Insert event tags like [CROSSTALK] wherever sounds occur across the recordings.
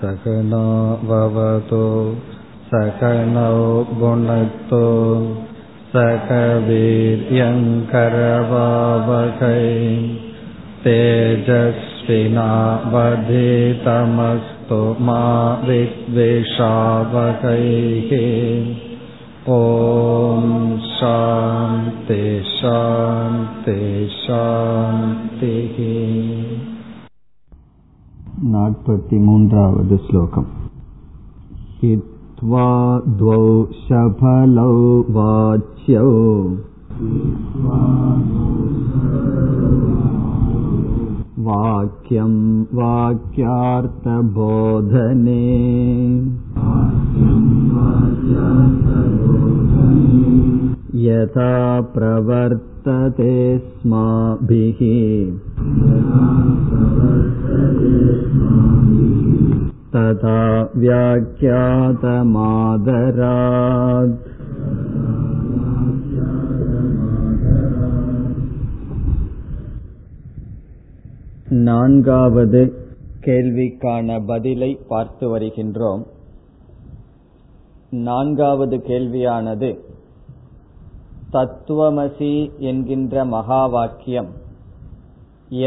सकनाववतो सकनौ भुनक्तो सकवीर्यङ्करवावकै तेजस्विनावधितमस्तु मा विद्वेषावकैः ॐ शान्ति शान्ति शान्तिः नापति मून्त्रावद् श्लोकम् हित्वा द्वौ सफलौ वाच्यौ वाक्यं वाक्यार्थबोधने यथा प्रवर्तते स्माभिः तथा व्याख्यातमादरात् நான்காவது கேள்விக்கான பதிலை பார்த்து வருகின்றோம் நான்காவது கேள்வியானது தத்துவமசி என்கின்ற மகா வாக்கியம்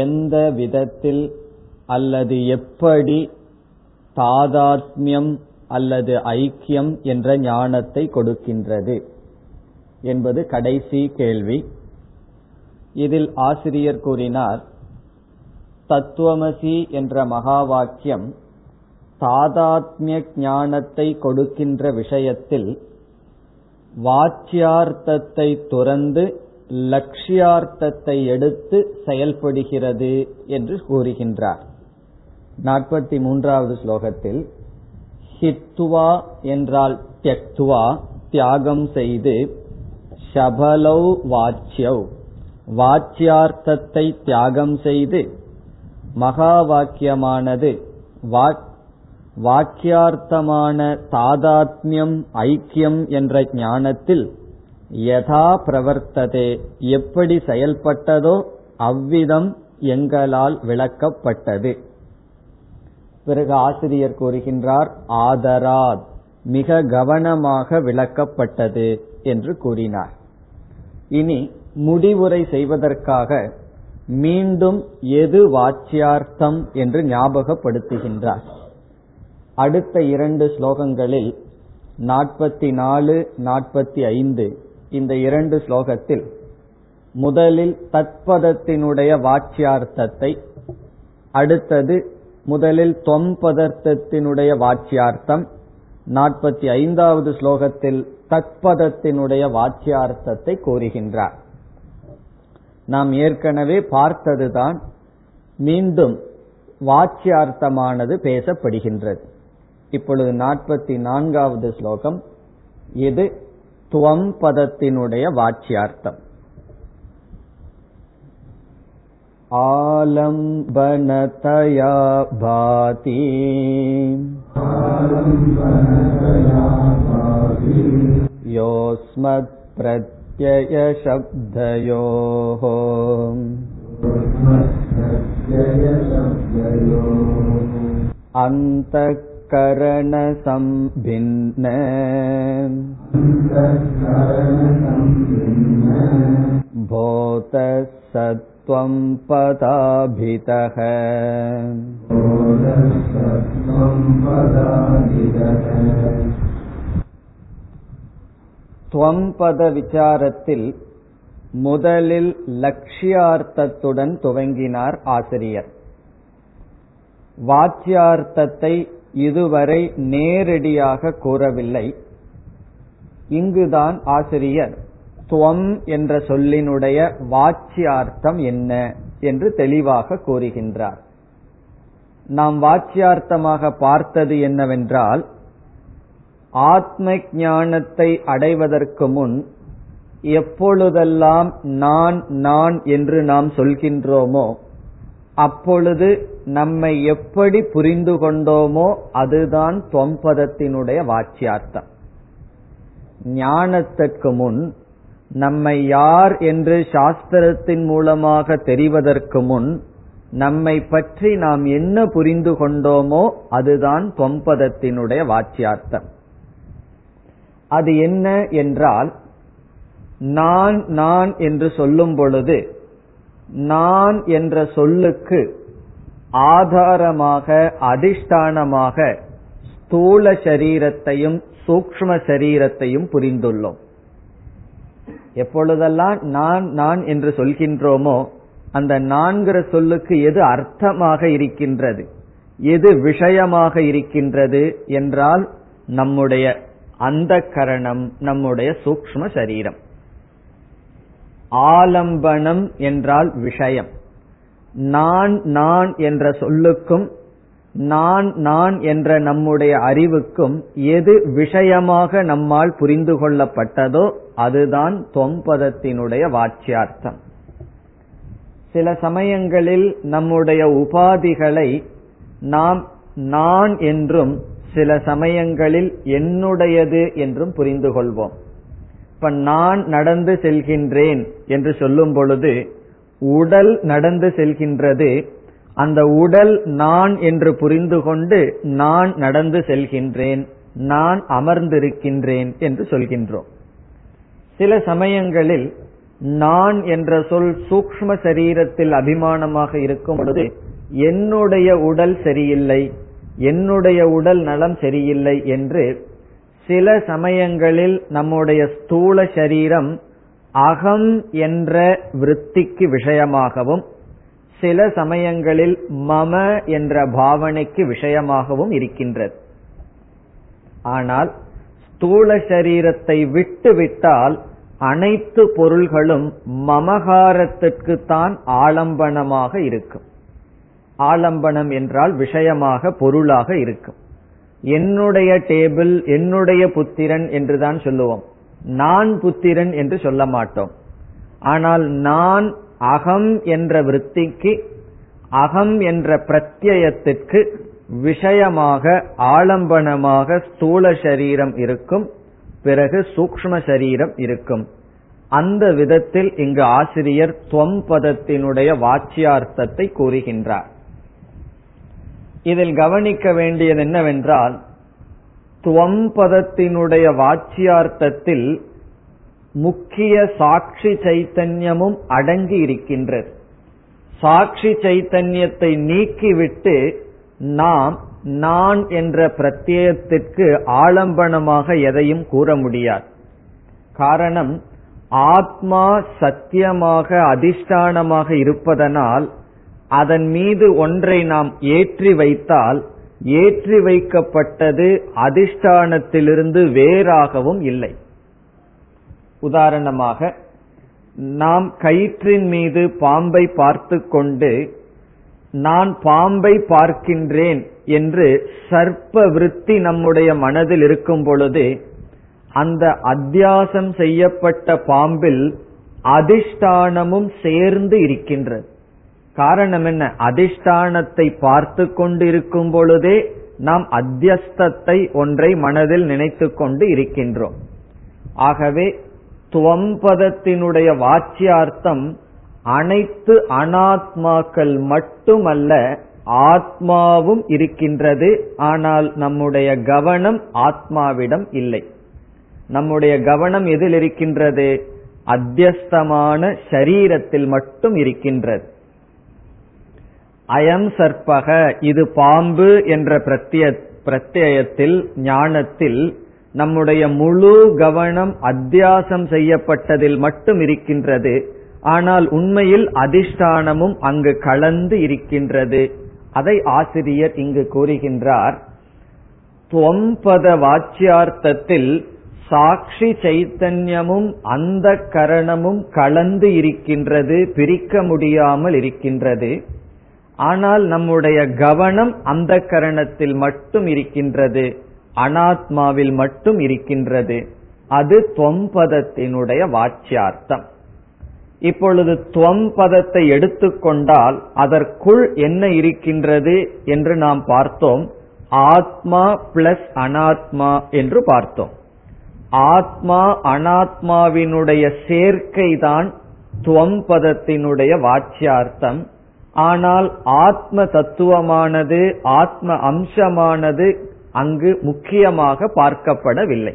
எந்த விதத்தில் அல்லது எப்படி தாதாத்மியம் அல்லது ஐக்கியம் என்ற ஞானத்தை கொடுக்கின்றது என்பது கடைசி கேள்வி. இதில் ஆசிரியர் கூறினார் தத்துவமசி என்ற மகா வாக்கியம் தாதாத்மிய ஞானத்தை கொடுக்கின்ற விஷயத்தில் வாச்சியார்த்தத்தை துறந்து லட்சியார்த்தத்தை எடுத்து செயல்படுகிறது என்று கூறுகின்றார். நாற்பத்தி மூன்றாவது ஸ்லோகத்தில் ஹித்துவா என்றால் தியக்துவா தியாகம் செய்து ஷபலௌ வாச்சியவ் வாச்சியார்த்தத்தை தியாகம் செய்து மகா வாக்கியமானது வாக்கியார்த்தமான தாதாத்மியம் ஐக்கியம் என்ற ஞானத்தில் யதா பிரவர்த்ததே எப்படி செயல்பட்டதோ அவ்விதம் எங்களால் விளக்கப்பட்டது பிறகு ஆசிரியர் கூறுகின்றார் ஆதராத் மிக கவனமாக விளக்கப்பட்டது என்று கூறினார். இனி முடிவுரை செய்வதற்காக மீண்டும் எது வாச்சியார்த்தம் என்று ஞாபகப்படுத்துகின்றார். அடுத்த இரண்டு ஸ்லோகங்களில் நாற்பத்தி நாலு நாற்பத்தி ஐந்து இந்த இரண்டு ஸ்லோகத்தில் முதலில் தத்பதத்தினுடைய வாச்சியார்த்தத்தை அடுத்தது முதலில் தொம்பதத்தினுடைய வாச்சியார்த்தம் நாற்பத்தி ஐந்தாவது ஸ்லோகத்தில் தத்பதத்தினுடைய வாச்சியார்த்தத்தை கூறுகின்றார். நாம் ஏற்கனவே பார்த்ததுதான் மீண்டும் வாச்சியார்த்தமானது பேசப்படுகின்றது. இப்பொழுது நாற்பத்தி நான்காவது ஸ்லோகம் இது துவம் பதத்தினுடைய வாச்சியார்த்தம் आलम्बनतया भाति। योऽस्मत्प्रत्ययशब्दयोः। अन्तःकरणसम्भिन्न भूतः सत्त्वं पदाभितः துவம்பத விசாரத்தில் முதலில் லட்சியார்த்தத்துடன் துவங்கினார் ஆசிரியர் வாச்சியார்த்தத்தை இதுவரை நேரடியாக கூறவில்லை இங்குதான் ஆசிரியர் துவம் என்ற சொல்லினுடைய வாச்சியார்த்தம் என்ன என்று தெளிவாக கூறுகின்றார். நாம் வாச்சியார்த்தமாக பார்த்தது என்னவென்றால் ஆத்ம ஞானத்தை அடைவதற்கு முன் எப்பொழுதெல்லாம் நான் நான் என்று நாம் சொல்கின்றோமோ அப்பொழுது நம்மை எப்படி புரிந்து கொண்டோமோ அதுதான் தொம்பதத்தினுடைய வாச்சியார்த்தம். ஞானத்திற்கு முன் நம்மை யார் என்று சாஸ்திரத்தின் மூலமாக தெரிவதற்கு முன் நம்மை பற்றி நாம் என்ன புரிந்து கொண்டோமோ அதுதான் தொம்பதத்தினுடைய வாச்சியார்த்தம். அது என்ன என்றால் நான் நான் என்று சொல்லும் பொழுது நான் என்ற சொல்லுக்கு ஆதாரமாக அதிஷ்டானமாக ஸ்தூல சரீரத்தையும் சூக்ம சரீரத்தையும் புரிந்துள்ளோம். எப்பொழுதெல்லாம் நான் நான் என்று சொல்கின்றோமோ அந்த நான்கிற சொல்லுக்கு எது அர்த்தமாக இருக்கின்றது? எது விஷயமாக இருக்கின்றது என்றால் நம்முடைய அந்த கரணம் நம்முடைய சூக்ம சரீரம். ஆலம்பனம் என்றால் விஷயம். நான் நான் என்ற சொல்லுக்கும் நான் நான் என்ற நம்முடைய அறிவுக்கும் எது விஷயமாக நம்மால் புரிந்து கொள்ளப்பட்டதோ அதுதான் தொம்பதத்தினுடைய வாச்சியார்த்தம் சில சமயங்களில் நம்முடைய உபாதிகளை நாம் நான் என்றும் சில சமயங்களில் என்னுடையது என்றும் புரிந்து கொள்வோம். இப்ப நான் நடந்து செல்கின்றேன் என்று சொல்லும் பொழுது உடல் நடந்து செல்கின்றது அந்த உடல் நான் என்று புரிந்து கொண்டு நான் நடந்து செல்கின்றேன் நான் அமர்ந்திருக்கின்றேன் என்று சொல்கின்றோம். சில சமயங்களில் நான் என்ற சொல் சூக்ம சரீரத்தில் அபிமானமாக இருக்கும் பொழுது என்னுடைய உடல் சரியில்லை என்னுடைய உடல் நலம் சரியில்லை என்று சில சமயங்களில் நம்முடைய ஸ்தூல சரீரம் அகம் என்ற விருத்திக்கு விஷயமாகவும் சில சமயங்களில் மம என்ற பாவனைக்கு விஷயமாகவும் இருக்கின்றது. ஆனால் ஸ்தூல சரீரத்தை விட்டு விட்டால் அனைத்து பொருள்களும் மமகாரத்திற்கு தான் ஆலம்பனமாக இருக்கும். ஆலம்பனம் என்றால் விஷயமாக பொருளாக இருக்கும். என்னுடைய டேபிள் என்னுடைய புத்திரன் என்று தான் சொல்லுவோம். நான் புத்திரன் என்று சொல்ல மாட்டோம். ஆனால் நான் அகம் என்ற விற்பிக்கு அகம் என்ற பிரத்யயத்திற்கு விஷயமாக ஆலம்பனமாக ஸ்தூல சரீரம் இருக்கும். பிறகு சூக்ம சரீரம் இருக்கும். அந்த விதத்தில் இங்கு ஆசிரியர் துவம் பதத்தினுடைய வாச்சியார்த்தத்தை கூறுகின்றார். இதில் கவனிக்க வேண்டியது என்னவென்றால் துவம் பதத்தினுடைய வாச்சியார்த்தத்தில் முக்கிய சாட்சி சைத்தன்யமும் அடங்கி இருக்கின்றது. சாட்சி சைத்தன்யத்தை நீக்கிவிட்டு நாம் நான் என்ற பிரத்யேகத்திற்கு ஆலம்பனமாக எதையும் கூற முடியாது. காரணம் ஆத்மா சத்தியமாக அதிஷ்டானமாக இருப்பதனால் அதன் மீது ஒன்றை நாம் ஏற்றி வைத்தால் ஏற்றி வைக்கப்பட்டது அதிஷ்டானத்திலிருந்து வேறாகவும் இல்லை. உதாரணமாக நாம் கயிற்றின் மீது பாம்பை பார்த்து கொண்டு நான் பாம்பை பார்க்கின்றேன் என்று சர்ப்ப விருத்தி நம்முடைய மனதில் இருக்கும் பொழுது அந்த அத்தியாசம் செய்யப்பட்ட பாம்பில் அதிஷ்டானமும் சேர்ந்து இருக்கின்றது. காரணம் என்ன? அதிஷ்டானத்தை பார்த்து கொண்டு இருக்கும் பொழுதே நாம் அத்தியஸ்தத்தை ஒன்றை மனதில் நினைத்து கொண்டு இருக்கின்றோம். ஆகவே துவம்பதத்தினுடைய வாச்சியார்த்தம் அனைத்து அனாத்மாக்கள் மட்டுமல்ல ஆத்மாவும் இருக்கின்றது ஆனால் நம்முடைய கவனம் ஆத்மாவிடம் இல்லை. நம்முடைய கவனம் எதில் இருக்கின்றது? அத்தியஸ்தமான சரீரத்தில் மட்டும் இருக்கின்றது. அயம் சற்பக இது பாம்பு என்ற பிரத்ய பிரத்யத்தில் ஞானத்தில் நம்முடைய முழு கவனம் அத்தியாசம் செய்யப்பட்டதில் மட்டும் இருக்கின்றது. ஆனால் உண்மையில் அதிஷ்டானமும் அங்கு கலந்து இருக்கின்றது. அதை ஆசிரியர் இங்கு கூறுகின்றார் துவம்பத வாச்சியார்த்தத்தில் சாட்சி சைத்தன்யமும் அந்த கரணமும் கலந்து இருக்கின்றது பிரிக்க முடியாமல் இருக்கின்றது. ஆனால் நம்முடைய கவனம் அந்த கரணத்தில் மட்டும் இருக்கின்றது அனாத்மாவில் மட்டும் இருக்கின்றது. அது தொம்பதத்தினுடைய வாச்சியார்த்தம். இப்பொழுது துவம் பதத்தை எடுத்துக்கொண்டால் அதற்குள் என்ன இருக்கின்றது என்று நாம் பார்த்தோம். ஆத்மா பிளஸ் அனாத்மா என்று பார்த்தோம். ஆத்மா அனாத்மாவினுடைய சேர்க்கைதான் துவம் பதத்தினுடைய வாச்சியார்த்தம் ஆனால் ஆத்ம தத்துவமானது ஆத்ம அம்சமானது அங்கு முக்கியமாக பார்க்கப்படவில்லை.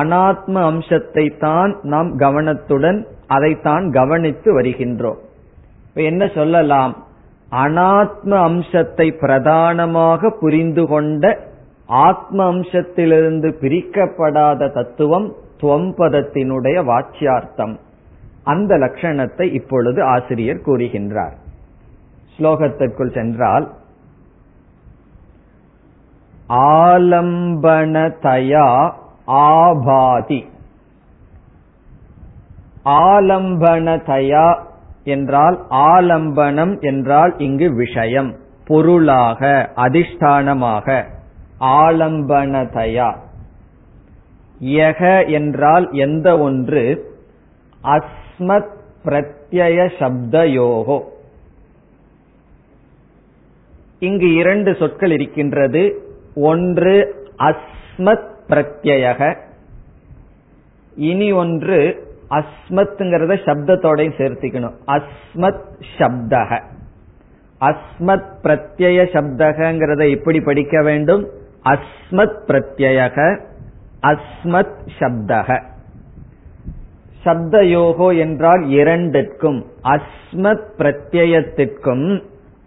அனாத்ம அம்சத்தை தான் நாம் கவனத்துடன் அதைத்தான் கவனித்து வருகின்றோம். இப்ப என்ன சொல்லலாம்? அனாத்ம அம்சத்தை பிரதானமாக புரிந்து கொண்ட ஆத்ம அம்சத்திலிருந்து பிரிக்கப்படாத தத்துவம் துவம்பதத்தினுடைய வாச்சியார்த்தம் அந்த லட்சணத்தை இப்பொழுது ஆசிரியர் கூறுகின்றார். ஸ்லோகத்திற்குள் சென்றால் ஆலம்பனதயா ஆபாதி. ஆலம்பனதயா என்றால் ஆலம்பனம் என்றால் இங்கு விஷயம் பொருளாக அதிஷ்டானமாக. ஆலம்பனதயா. யக என்றால் எந்த ஒன்று அஸ்மத் பிரத்யய சப்தயோகோ. இங்கு இரண்டு சொற்கள் இருக்கின்றது. ஒன்று அஸ்மத் பிரத்யக இனி ஒன்று அஸ்மத்ங்கிறத சப்தத்தோடையும் சேர்த்திக்கணும். அஸ்மத் சப்தக அஸ்மத் பிரத்யய சப்தகங்கிறத எப்படி படிக்க வேண்டும்? அஸ்மத் பிரத்யக அஸ்மத் சப்தக சப்த யோகோ என்றால் இரண்டிற்கும் அஸ்மத் பிரத்யயத்திற்கும்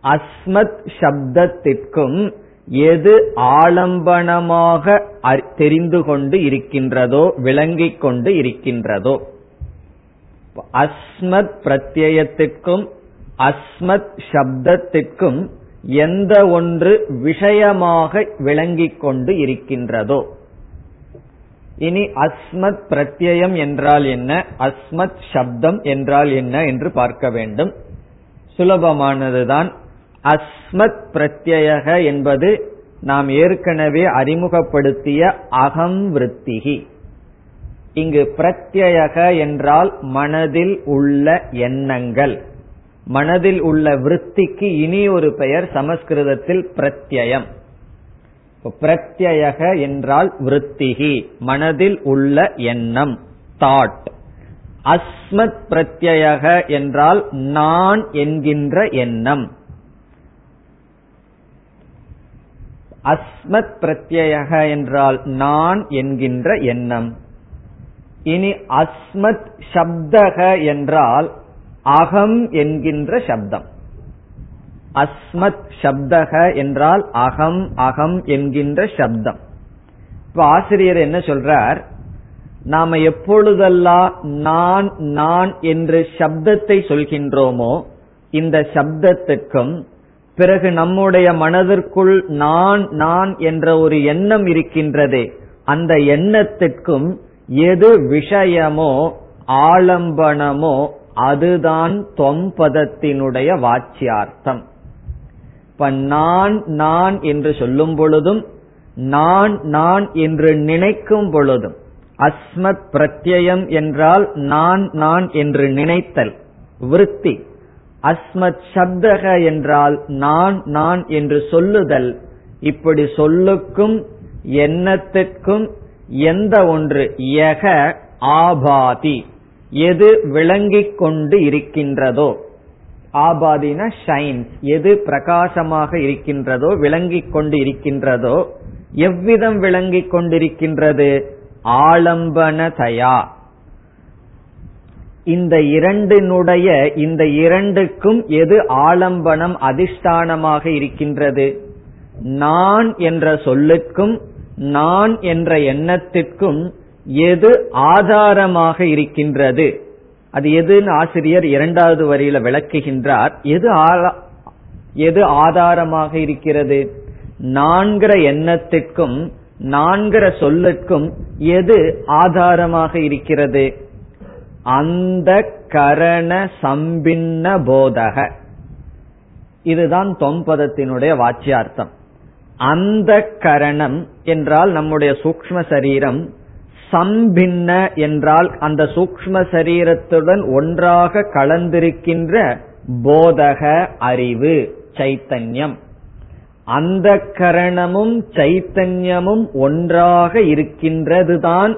அஸ்மத் சப்தத்திற்கும் எது ஆலம்பனமாக தெரிந்து கொண்டு இருக்கின்றதோ விளங்கிக் கொண்டு இருக்கின்றதோ. அஸ்மத் பிரத்யயத்திற்கும் அஸ்மத் சப்தத்திற்கும் எந்த ஒன்று விஷயமாக விளங்கிக் கொண்டு இருக்கின்றதோ. இனி அஸ்மத் பிரத்யயம் என்றால் என்ன அஸ்மத் சப்தம் என்றால் என்ன என்று பார்க்க வேண்டும். சுலபமானதுதான். அஸ்மத் பிரத்யக என்பது நாம் ஏற்கனவே அறிமுகப்படுத்திய அகம் விருத்திகி இங்கு பிரத்யக என்றால் மனதில் உள்ள எண்ணங்கள். மனதில் உள்ள விருத்திக்கு இனி ஒரு பெயர் சமஸ்கிருதத்தில் பிரத்யம் பிரத்யக என்றால் விருத்திகி மனதில் உள்ள எண்ணம் தாட் அஸ்மத் பிரத்யக என்றால் நான் என்கின்ற எண்ணம். அஸ்மத் பிரத்யக என்றால் நான் என்கின்ற எண்ணம். இனி அஸ்மத் சப்தக என்றால் அகம் என்கின்ற சப்தம். அஸ்மத் சப்தக என்றால் அகம் அகம் என்கின்ற சப்தம். இப்ப ஆசிரியர் என்ன சொல்றார்? நாம எப்பொழுதெல்லாம் நான் நான் என்று சப்தத்தை சொல்கின்றோமோ இந்த சப்தத்துக்கும் பிறகு நம்முடைய மனதிற்குள் நான் நான் என்ற ஒரு எண்ணம் இருக்கின்றதே அந்த எண்ணத்திற்கும் எது விஷயமோ ஆலம்பனமோ அதுதான் தொம்பதத்தினுடைய வாச்சியார்த்தம். இப்ப நான் நான் என்று சொல்லும் பொழுதும் நான் நான் என்று நினைக்கும் பொழுதும் அஸ்மத் பிரத்யம் என்றால் நான் நான் என்று நினைத்தல் விருத்தி. அஸ்மத் சப்தக என்றால் நான் நான் என்று சொல்லுதல் இப்படி சொல்லுக்கும் எண்ணத்திற்கும் எந்த ஒன்று? யக ஆபாதி. எது விளங்கிக் கொண்டு இருக்கின்றதோ. ஆபாதின ஷைன்ஸ் எது பிரகாசமாக இருக்கின்றதோ விளங்கிக் கொண்டு இருக்கின்றதோ எவ்விதம் விளங்கிக் கொண்டிருக்கின்றது? ஆலம்பனதயா. இந்த இரண்டினுடைய இந்த இரண்டுக்கும் எது ஆலம்பனம் அதிஷ்டானமாக இருக்கின்றது? நான் என்ற சொல்லுக்கும் நான் என்ற எண்ணத்திற்கும் எது ஆதாரமாக இருக்கின்றது? அது எதுன்னு ஆசிரியர் இரண்டாவது வரியில விளக்குகின்றார். எது எது ஆதாரமாக இருக்கிறது? நான்கிற எண்ணத்திற்கும் நான்கிற சொல்லுக்கும் எது ஆதாரமாக இருக்கிறது? அந்த கரண சம்பின்ன போதக. இதுதான் தொம்பதத்தினுடைய வாச்சியார்த்தம். அந்த கரணம் என்றால் நம்முடைய சூக்ம சரீரம் சம்பின்ன என்றால் அந்த சூக்ம சரீரத்துடன் ஒன்றாக கலந்திருக்கின்ற போதக அறிவு சைத்தன்யம். அந்த கரணமும் சைத்தன்யமும் ஒன்றாக இருக்கின்றதுதான்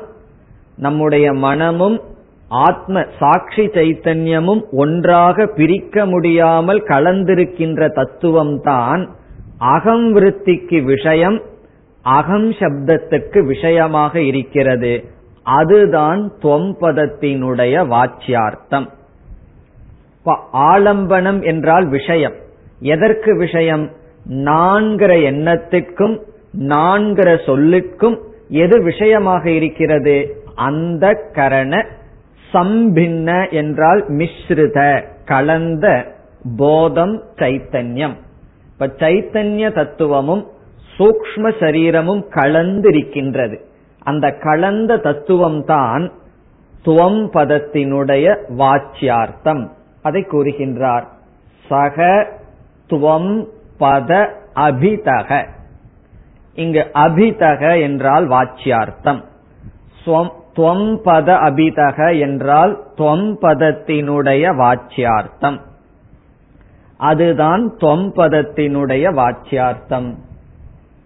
நம்முடைய மனமும் ஆத்ம சாட்சி சைத்தன்யமும் ஒன்றாக பிரிக்க முடியாமல் கலந்திருக்கின்ற தத்துவம்தான் அகம் விருத்திக்கு விஷயம் அகம் சப்தத்துக்கு விஷயமாக இருக்கிறது. அதுதான் தொம்பதத்தினுடைய வாச்சியார்த்தம். ஆலம்பனம் என்றால் விஷயம். எதற்கு விஷயம்? நான்கிற எண்ணத்திற்கும் நான்கிற சொல்லுக்கும் எது விஷயமாக இருக்கிறது? அந்த கரண சம்பின்ன என்றால் மிஸ்ருத கலந்த போதம் சைத்தன்யம். இப்ப சைத்தன்ய தத்துவமும் சூக்ம சரீரமும் கலந்திருக்கின்றது. அந்த கலந்த தத்துவம் தான் துவம் பதத்தினுடைய வாச்சியார்த்தம். அதை கூறுகின்றார். சக துவம் பத அபிதக. இங்கு அபிதக என்றால் வாச்சியார்த்தம். துவம் பத அபிதக என்றால் துவம் பதத்தினுடைய வாச்சியார்த்தம். அதுதான் துவம் பதத்தினுடைய வாச்சியார்த்தம்.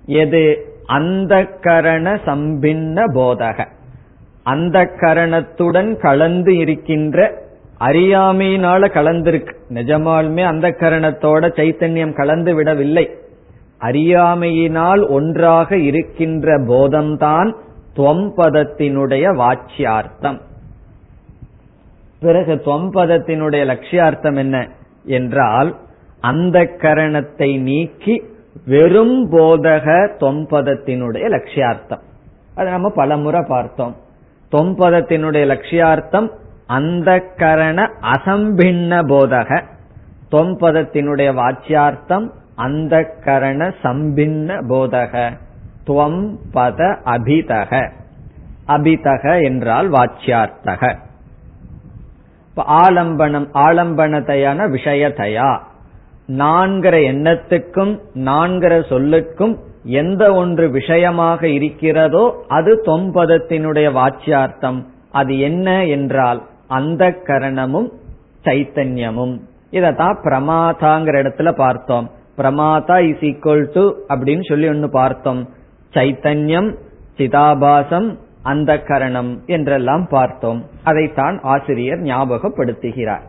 எது? அந்த கரண சம்பின்ன போதக. அந்த கரணத்துடன் கலந்து இருக்கின்ற அறியாமையினால கலந்திருக்கு. நிஜமாலுமே அந்த கரணத்தோட சைத்தன்யம் கலந்து விடவில்லை. அறியாமையினால் ஒன்றாக இருக்கின்ற போதம்தான் துவம்பதத்தினுடைய வாச்சியார்த்தம் பிறகு துவம்பதத்தினுடைய லட்சியார்த்தம் என்ன? என்றால் அந்த கரணத்தை நீக்கி வெறும் போதக தொம்பதத்தினுடைய லட்சியார்த்தம். அது நம்ம பல முறை பார்த்தோம். தொம்பதத்தினுடைய லட்சியார்த்தம் அந்த கரண அசம்பின்ன போதக. தொம்பதத்தினுடைய வாச்சியார்த்தம் அந்த கரண சம்பின்ன போதக. துவம் பத அபிதக. அபிதக என்றால் வாச்சியார்த்தக. ஆலம்பனம் ஆலம்பனத்தையான விஷயத்தையா? நான்கிற எண்ணத்துக்கும் நான்கிற சொல்லுக்கும் எந்த ஒன்று விஷயமாக இருக்கிறதோ அது தொம்பதத்தினுடைய வாச்சியார்த்தம். அது என்ன என்றால் அந்த கரணமும் சைத்தன்யமும். இதத்தான் பிரமாதாங்கிற இடத்துல பார்த்தோம். பிரமாதா இஸ் ஈக்வல் டு அப்படின்னு சொல்லி ஒன்னு பார்த்தோம். சைத்தன்யம் சிதாபாசம் அந்த கரணம் என்றெல்லாம் பார்த்தோம். அதைத்தான் ஆசிரியர் ஞாபகப்படுத்துகிறார்.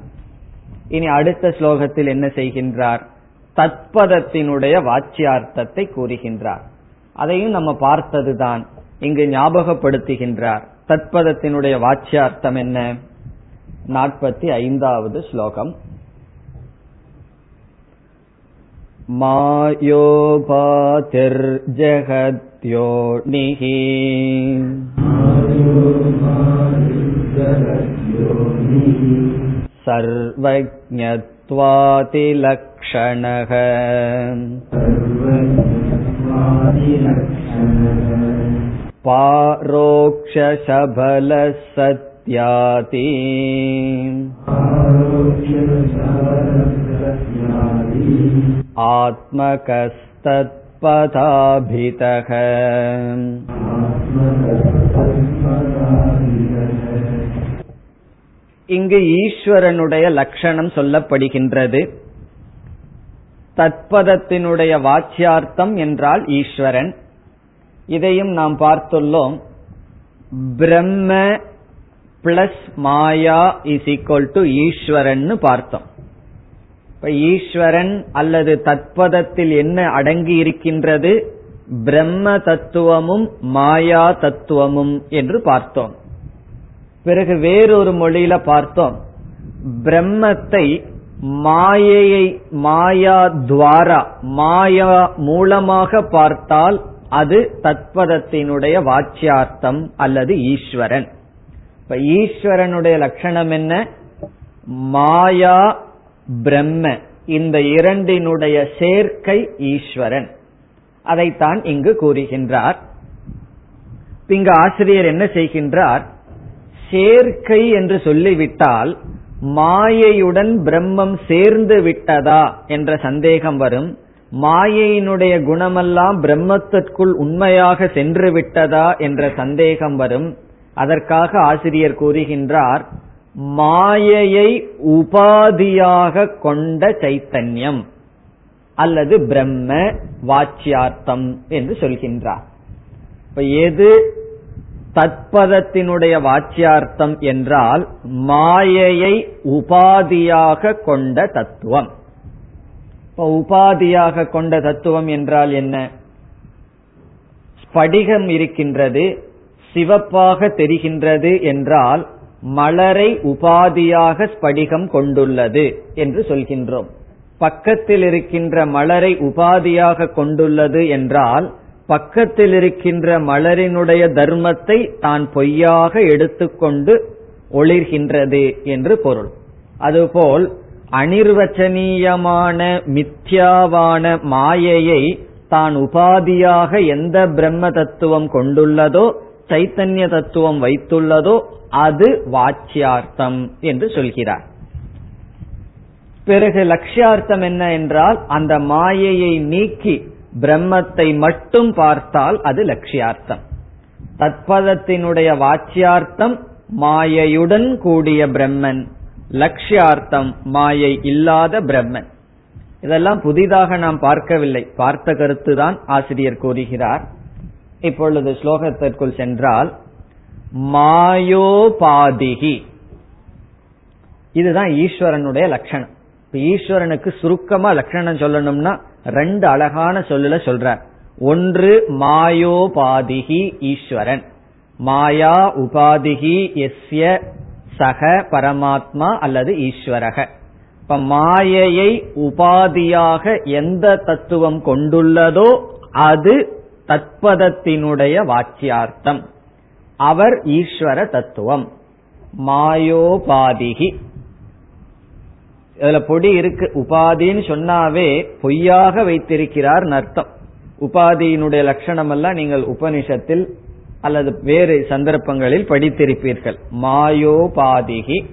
இனி அடுத்த ஸ்லோகத்தில் என்ன செய்கின்றார் தத்பதத்தினுடைய வாச்சியார்த்தத்தை கூறுகின்றார் அதையும் நம்ம பார்த்ததுதான் இங்கு ஞாபகப்படுத்துகின்றார் தத்பதத்தினுடைய வாச்சியார்த்தம் என்ன நாற்பத்தி ஐந்தாவது ஸ்லோகம் मायोपातिर्जगत्योनिः सर्वज्ञत्वातिलक्षणः पारोक्षशबलः सत्याति आत्मकस्तत्पदाभितः இங்கு ஈஸ்வரனுடைய லட்சணம் சொல்லப்படுகின்றது. தத்பதத்தினுடைய வாச்சியார்த்தம் என்றால் ஈஸ்வரன். இதையும் நாம் பார்த்துள்ளோம். Brahma plus Maya is equal to Eswaran பார்த்தோம். இப்ப ஈஸ்வரன் அல்லது தத்பதத்தில் என்ன அடங்கி இருக்கின்றது? பிரம்ம தத்துவமும் மாயா தத்துவமும் என்று பார்த்தோம். பிறகு வேறொரு மொழியில பார்த்தோம். பிரம்மத்தை மாயையை மாயா துவாரா மாயா மூலமாக பார்த்தால் அது தத்பதத்தினுடைய வாச்சியார்த்தம் அல்லது ஈஸ்வரன். இப்ப ஈஸ்வரனுடைய லட்சணம் என்ன? மாயா பிரம்ம இந்த இரண்டினுடைய சேர்க்கை ஈஸ்வரன். அதைத்தான் இங்கு கூறுகின்றார். இங்கு ஆசிரியர் என்ன செய்கின்றார்? சேர்க்கை என்று சொல்லிவிட்டால் மாயையுடன் பிரம்மம் சேர்ந்து விட்டதா என்ற சந்தேகம் வரும். மாயையினுடைய குணமெல்லாம் பிரம்மத்திற்குள் உண்மையாக சென்று விட்டதா என்ற சந்தேகம் வரும். அதற்காக ஆசிரியர் கூறுகின்றார் மாயையை உபாதியாக கொண்ட சைத்தன்யம் அல்லது பிரம்ம வாச்சியார்த்தம் என்று சொல்கின்றார். இப்ப எது தத்பதத்தினுடைய வாச்சியார்த்தம் என்றால் மாயையை உபாதியாக கொண்ட தத்துவம். இப்ப உபாதியாக கொண்ட தத்துவம் என்றால் என்ன? ஸ்படிகம் இருக்கின்றது சிவப்பாக தெரிகின்றது என்றால் மலரை உபாதியாக ஸ்படிகம் கொண்டுள்ளது என்று சொல்கின்றோம். பக்கத்தில் இருக்கின்ற மலரை உபாதியாக கொண்டுள்ளது என்றால் பக்கத்தில் இருக்கின்ற மலரினுடைய தர்மத்தை தான் பொய்யாக எடுத்துக்கொண்டு ஒளிர்கின்றது என்று பொருள். அதுபோல் அனிர்வச்சனீயமான மித்யாவான மாயையை தான் உபாதியாக எந்த பிரம்ம தத்துவம் கொண்டுள்ளதோ சைத்தன்ய தத்துவம் வைத்துள்ளதோ அது வாச்சியார்த்தம் என்று சொல்கிறார். பிறகு லட்சியார்த்தம் என்ன என்றால் அந்த மாயையை நீக்கி பிரம்மத்தை மட்டும் பார்த்தால் அது லட்சியார்த்தம். தத்பதத்தினுடைய வாச்சியார்த்தம் மாயையுடன் கூடிய பிரம்மன். லட்சியார்த்தம் மாயை இல்லாத பிரம்மன். இதெல்லாம் புதிதாக நாம் பார்க்கவில்லை. பார்த்த கருத்துதான் ஆசிரியர் கூறுகிறார். இப்பொழுது ஸ்லோகத்திற்குள் சென்றால் மாயோபாதிகி. இதுதான் ஈஸ்வரனுடைய லட்சணம். இப்ப ஈஸ்வரனுக்கு சுருக்கமா லட்சணம் சொல்லணும்னா ரெண்டு அழகான சொல்லுல சொல்றார் ஒன்று மாயோபாதிகி ஈஸ்வரன். மாயா உபாதிகி எஸ்ய சக பரமாத்மா அல்லது ஈஸ்வரக. இப்ப மாயையை உபாதியாக எந்த தத்துவம் கொண்டுள்ளதோ அது தத்பதத்தினுடைய வாக்கியார்த்தம். அவர் ஈஸ்வர தத்துவம். மாயோபாதிகி அதுல பொடி இருக்கு. உபாதின்னு சொன்னாவே பொய்யாக வைத்திருக்கிறார் அர்த்தம். உபாதியினுடைய லட்சணம் எல்லாம் நீங்கள் உபனிஷத்தில் அல்லது வேறு சந்தர்ப்பங்களில் படித்திருப்பீர்கள். மாயோபாதிகி.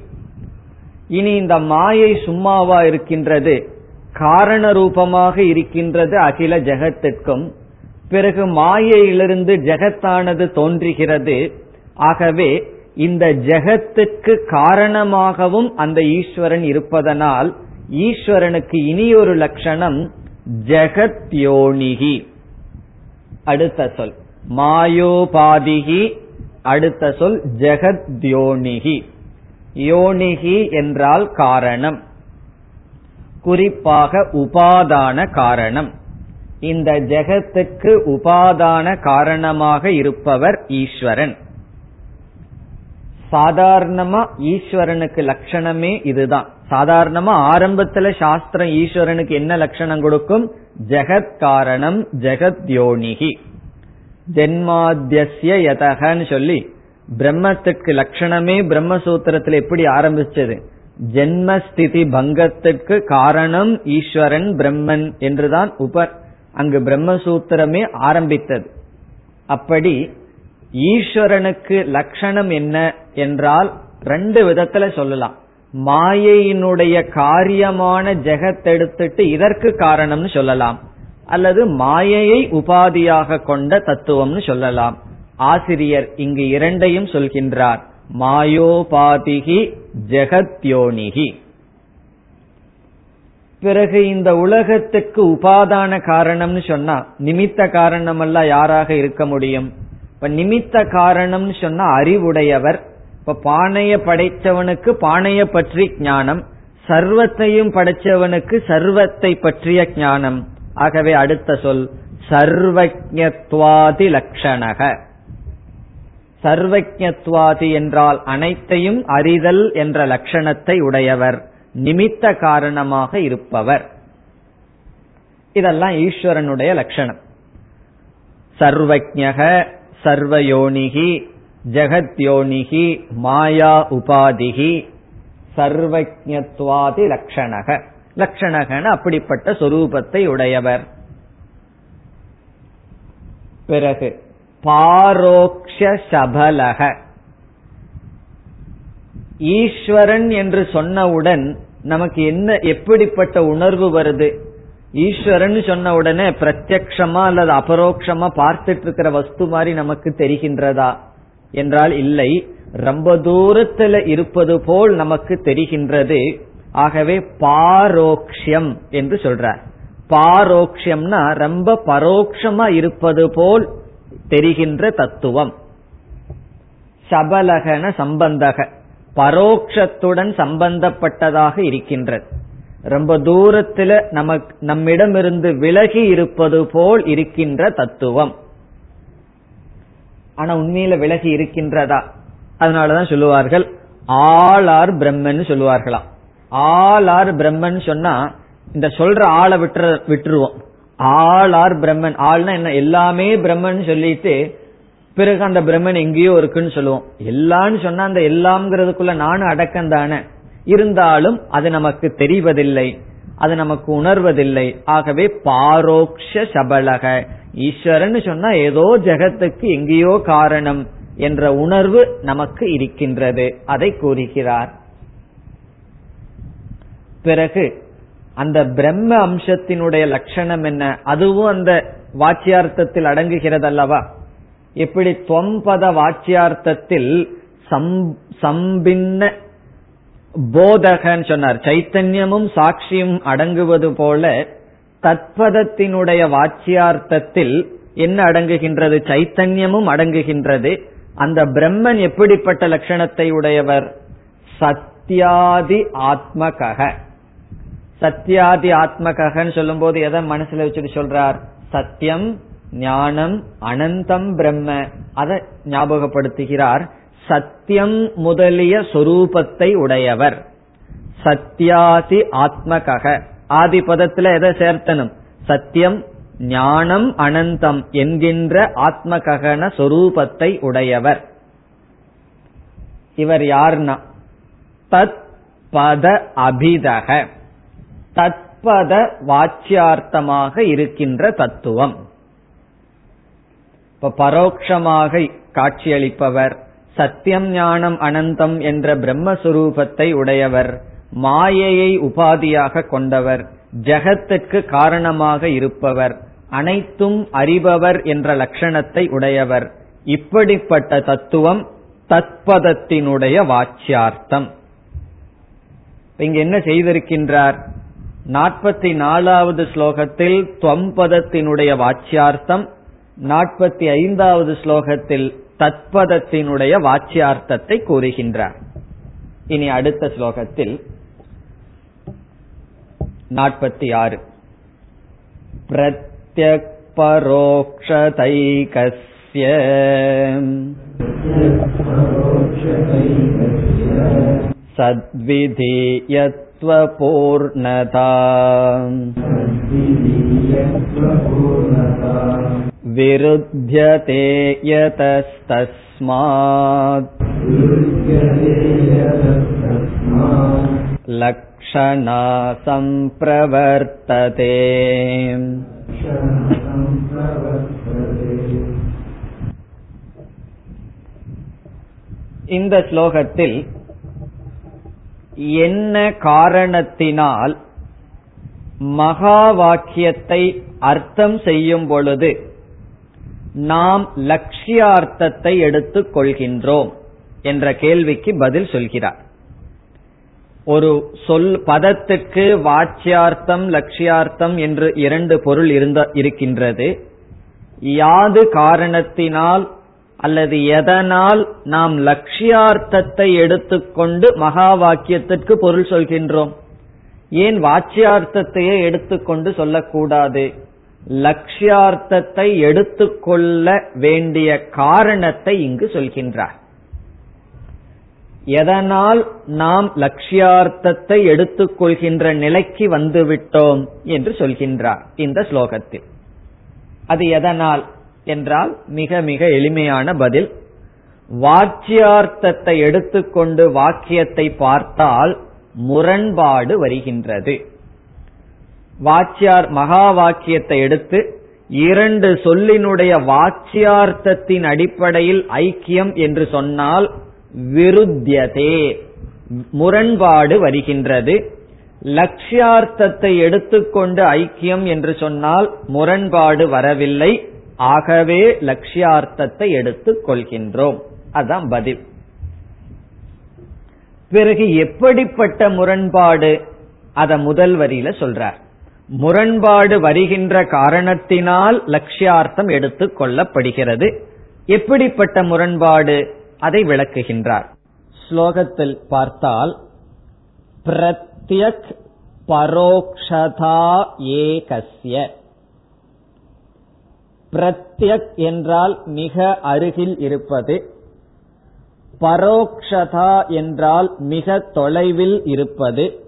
இனி இந்த மாயை சும்மாவா இருக்கின்றது காரண ரூபமாக இருக்கின்றது அகில ஜெகத்திற்கும். பிறகு மாயையிலிருந்து ஜெகத்தானது தோன்றுகிறது. ஆகவே இந்த ஜெகத்துக்கு காரணமாகவும் அந்த ஈஸ்வரன் இருப்பதனால் ஈஸ்வரனுக்கு இனி ஒரு லட்சணம் ஜெகத்யோனிகி அடுத்த சொல். மாயோபாதிகி அடுத்த சொல் ஜெகத்யோனிகி யோனிகி என்றால் காரணம். குறிப்பாக உபாதான காரணம். இந்த ஜெகத்துக்கு உபாதான காரணமாக இருப்பவர் ஈஸ்வரன். சாதாரணமா ஈஸ்வரனுக்கு லட்சணமே இதுதான். சாதாரணமா ஆரம்பத்துல சாஸ்திரம் ஈஸ்வரனுக்கு என்ன லட்சணம் கொடுக்கும்? ஜெகத் காரணம் ஜெகத் யோனிகி யதகன்னு சொல்லி பிரம்மத்துக்கு லட்சணமே பிரம்மசூத்திரத்தில் எப்படி ஆரம்பிச்சது? ஜென்மஸ்திதி பங்கத்துக்கு காரணம் ஈஸ்வரன் பிரம்மன் என்றுதான் உப அங்கு பிரம்மசூத்திரமே ஆரம்பித்தது. அப்படி ஈஸ்வரனுக்கு லட்சணம் என்ன என்றால் ரெண்டு விதத்துல சொல்லலாம். மாயையினுடைய காரியமான ஜெகத் எடுத்துட்டு இதற்கு காரணம்னு சொல்லலாம். அல்லது மாயையை உபாதியாக கொண்ட தத்துவம்னு சொல்லலாம். ஆசிரியர் இங்கு இரண்டையும் சொல்கின்றார். மாயோபாதிகி ஜெகத்யோனிகி. பிறகு இந்த உலகத்துக்கு உபாதான காரணம்னு சொன்னா நிமித்த காரணம் எல்லாம் யாராக இருக்க முடியும்? இப்ப நிமித்த காரணம்னு சொன்னா அறிவுடையவர். இப்ப பானைய படைத்தவனுக்கு பானைய பற்றி ஞானம். சர்வத்தையும் படைச்சவனுக்கு சர்வத்தை பற்றிய ஞானம். ஆகவே அடுத்த சொல் சர்வஜத்வாதி லட்சணக சர்வஜத்வாதி என்றால் அனைத்தையும் அறிதல் என்ற லட்சணத்தை உடையவர். நிமித்த காரணமாக இருப்பவர். இதெல்லாம் ஈஸ்வரனுடைய லட்சணம் சர்வஜக சர்வயோனிகி ஜெகத்யோனிகி மாயா உபாதிகி சர்வஜத்வாதி லட்சணக லட்சணகன அப்படிப்பட்ட சொரூபத்தை உடையவர். பிறகு பாரோக்ஷ சபலக. ஈஸ்வரன் என்று சொன்னவுடன் நமக்கு என்ன எப்படிப்பட்ட உணர்வு வருது? ஈஸ்வரன் சொன்ன உடனே பிரத்யக்ஷமா அல்லது அபரோக்ஷமா பார்த்துட்டு இருக்கிற வஸ்து மாதிரி நமக்கு தெரிகின்றதா? என்றால் இல்லை. ரொம்ப தூரத்துல இருப்பது போல் நமக்கு தெரிகின்றது. ஆகவே பாரோக்ஷியம் என்று சொல்றார். பாரோக்ஷியம்னா ரொம்ப பரோட்சமா இருப்பது போல் தெரிகின்ற தத்துவம். சபலகன சம்பந்தக. பரோக்ஷத்துடன் சம்பந்தப்பட்டதாக இருக்கின்றது. ரொம்ப தூரத்துல நமக்கு நம்மிடமிருந்து விலகி இருப்பது போல் இருக்கின்ற தத்துவம். ஆனா உண்மையில விலகி இருக்கின்றதா? அதனாலதான் சொல்லுவார்கள் ஆள் ஆர் பிரம்மன் சொல்லுவார்களாம். ஆள் ஆர் பிரம்மன் சொன்னா இந்த சொல்ற ஆளை விட்டுற விட்டுருவோம். ஆள் ஆர் பிரம்மன். ஆள்னா என்ன? எல்லாமே பிரம்மன் சொல்லிட்டு பிறகு அந்த பிரம்மன் எங்கேயோ இருக்குன்னு சொல்லுவோம். எல்லான்னு சொன்னா அந்த எல்லாம்ங்கிறதுக்குள்ள நானும் அடக்கம் தானே இருந்தாலும் அது நமக்கு தெரிவதில்லை அது நமக்கு உணர்வதில்லை. ஆகவே பாரோக்ஷ சபலக. ஈஸ்வரன் சொன்னா ஏதோ ஜெகத்துக்கு எங்கேயோ காரணம் என்ற உணர்வு நமக்கு இருக்கின்றது. அதை கூறுகிறார். பிறகு அந்த பிரம்ம அம்சத்தினுடைய லட்சணம் என்ன? அதுவும் அந்த வாச்சியார்த்தத்தில் அடங்குகிறது அல்லவா எப்படி தொம்பத வாச்சியார்த்தத்தில் சம்பின்ன போதகன்னு சொன்னார். சைத்தன்யமும் சாட்சியும் அடங்குவது போல தத்பதத்தினுடைய வாச்சியார்த்தத்தில் என்ன அடங்குகின்றது? சைத்தன்யமும் அடங்குகின்றது. அந்த பிரம்மன் எப்படிப்பட்ட லட்சணத்தை உடையவர்? சத்யாதி ஆத்மகக சத்யாதி ஆத்மகன்னு சொல்லும் போது எதை மனசுல வச்சுட்டு சொல்றார்? சத்தியம் ஞானம் அனந்தம் பிரம்ம. அதை ஞாபகப்படுத்துகிறார். சத்தியம் முதலிய சொரூபத்தை உடையவர். சத்யாதி ஆத்மகக. ஆதி பதத்துல எதை சேர்த்தனும்? சத்தியம் ஞானம் அனந்தம் என்கின்ற ஆத்மககன சொரூபத்தை உடையவர். இவர் யார்னா? தத் பத அபிதக. தத்பத வாச்சியார்த்தமாக இருக்கின்ற தத்துவம். இப்ப பரோட்சமாக காட்சியளிப்பவர் சத்தியம் ஞானம் அனந்தம் என்ற பிரம்மஸ்வரூபத்தை உடையவர் மாயையை உபாதியாக கொண்டவர் ஜெகத்துக்கு காரணமாக இருப்பவர் அனைத்தும் அறிபவர் என்ற லட்சணத்தை உடையவர். இப்படிப்பட்ட தத்துவம் தத்பதத்தினுடைய வாச்சியார்த்தம். இங்க என்ன செய்திருக்கின்றார்? நாற்பத்தி நாலாவது ஸ்லோகத்தில் துவம்பதத்தினுடைய வாச்சியார்த்தம் நாற்பத்தி ஐந்தாவது ஸ்லோகத்தில் தத்பதத்தினுடைய வாச்சியார்த்தத்தை கூறுகின்றார். இனி அடுத்த ஸ்லோகத்தில் நாற்பத்தி ஆறு. பிரத்யக் பரோக்ஷதைகஸ்ய சத்விதீயத்வபூர்ணதா. विरुध्यते यतस्तस्मात् लक्षणा सम्प्रवर्तते இந்த ஸ்லோகத்தில் என்ன காரணத்தினால் மகா வாக்கியத்தை அர்த்தம் செய்யும் பொழுது நாம் லட்சியார்த்தத்தை எடுத்துக் கொள்கின்றோம் என்ற கேள்விக்கு பதில் சொல்கிறார். ஒரு சொல் பதத்துக்கு வாச்சியார்த்தம் லட்சியார்த்தம் என்று இரண்டு பொருள் இருந்த இருக்கின்றது. யாது காரணத்தினால் அல்லது எதனால் நாம் லட்சியார்த்தத்தை எடுத்துக்கொண்டு மகா வாக்கியத்திற்கு பொருள் சொல்கின்றோம். ஏன் வாச்சியார்த்தத்தையே எடுத்துக்கொண்டு சொல்லக்கூடாது? லட்சியார்த்தத்தை எடுத்துக்கொள்ள வேண்டிய காரணத்தை இங்கு சொல்கின்றார். எதனால் நாம் லட்சியார்த்தத்தை எடுத்துக்கொள்கின்ற நிலைக்கு வந்துவிட்டோம் என்று சொல்கின்றார் இந்த ஸ்லோகத்தில். அது எதனால் என்றால் மிக மிக எளிமையான பதில். வாக்கியார்த்தத்தை எடுத்துக்கொண்டு வாக்கியத்தை பார்த்தால் முரண்பாடு வருகின்றது. வாச்சியார் மகா வாக்கியத்தை எடுத்து இரண்டு சொல்லினுடைய வாச்சியார்த்தத்தின் அடிப்படையில் ஐக்கியம் என்று சொன்னால் விருத்தியதே. முரண்பாடு வருகின்றது. லட்சியார்த்தத்தை எடுத்துக்கொண்டு ஐக்கியம் என்று சொன்னால் முரண்பாடு வரவில்லை. ஆகவே லட்சியார்த்தத்தை எடுத்துக் கொள்கின்றோம். அதான் பதில். பிறகு எப்படிப்பட்ட முரண்பாடு? அத முதல் வரியில சொல்றார். முரண்பாடு வருகின்ற காரணத்தினால் லட்சியார்த்தம் எடுத்துக் கொள்ளப்படுகிறது. எப்படிப்பட்ட முரண்பாடு? அதை விளக்குகின்றார். ஸ்லோகத்தில் பார்த்தால் பிரத்யக் பரோக்ஷதா ஏகசிய பிரத்யக் என்றால் மிக அருகில் இருப்பது. பரோக்ஷதா என்றால் மிக தொலைவில் இருப்பது.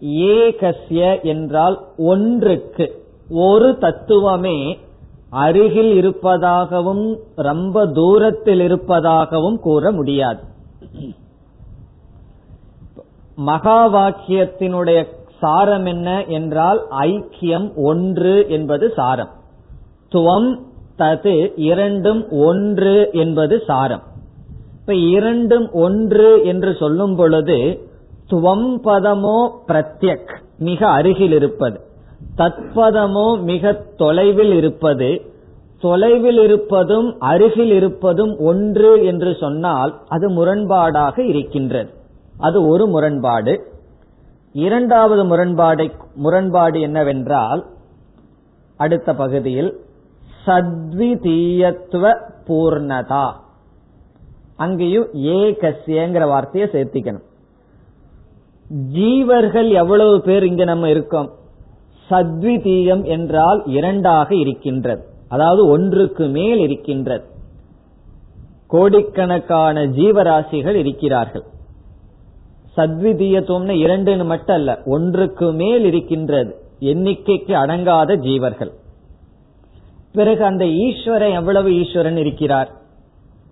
ஏகசிய என்றால் ஒன்றுக்கு. ஒரு தத்துவமே அருகில் இருப்பதாகவும் ரொம்ப தூரத்தில் இருப்பதாகவும் கூற முடியாது. மகா வாக்கியத்தினுடைய சாரம் என்ன என்றால் ஐக்கியம் ஒன்று என்பது சாரம். துவம் தது இரண்டும் ஒன்று என்பது சாரம். இப்ப இரண்டும் ஒன்று என்று சொல்லும் பொழுது துவம் பதமோ பிரத்யக் மிக அருகில் இருப்பது. தத்பதமோ மிக தொலைவில் இருப்பது. தொலைவில் இருப்பதும் அருகில் இருப்பதும் ஒன்று என்று சொன்னால் அது முரண்பாடாக இருக்கின்றது. அது ஒரு முரண்பாடு. இரண்டாவது முரண்பாடை முரண்பாடு என்னவென்றால் அடுத்த பகுதியில் சத்விதீயத்துவ பூர்ணதா. அங்கேயும் ஏகசியங்கிற வார்த்தையை சேர்த்திக்கணும். ஜீவர்கள் எவ்வளவு பேர் இங்க நம்ம இருக்கோம்? சத்விதீயம் என்றால் இரண்டாக இருக்கின்றது. அதாவது ஒன்றுக்கு மேல் இருக்கின்றது. கோடிக்கணக்கான ஜீவராசிகள் இருக்கிறார்கள். சத்விதீயத்துவம்னு இரண்டுன்னு மட்டும் அல்ல ஒன்றுக்கு மேல் இருக்கின்றது. எண்ணிக்கைக்கு அடங்காத ஜீவர்கள். பிறகு அந்த ஈஸ்வரன் எவ்வளவு ஈஸ்வரன் இருக்கிறார்?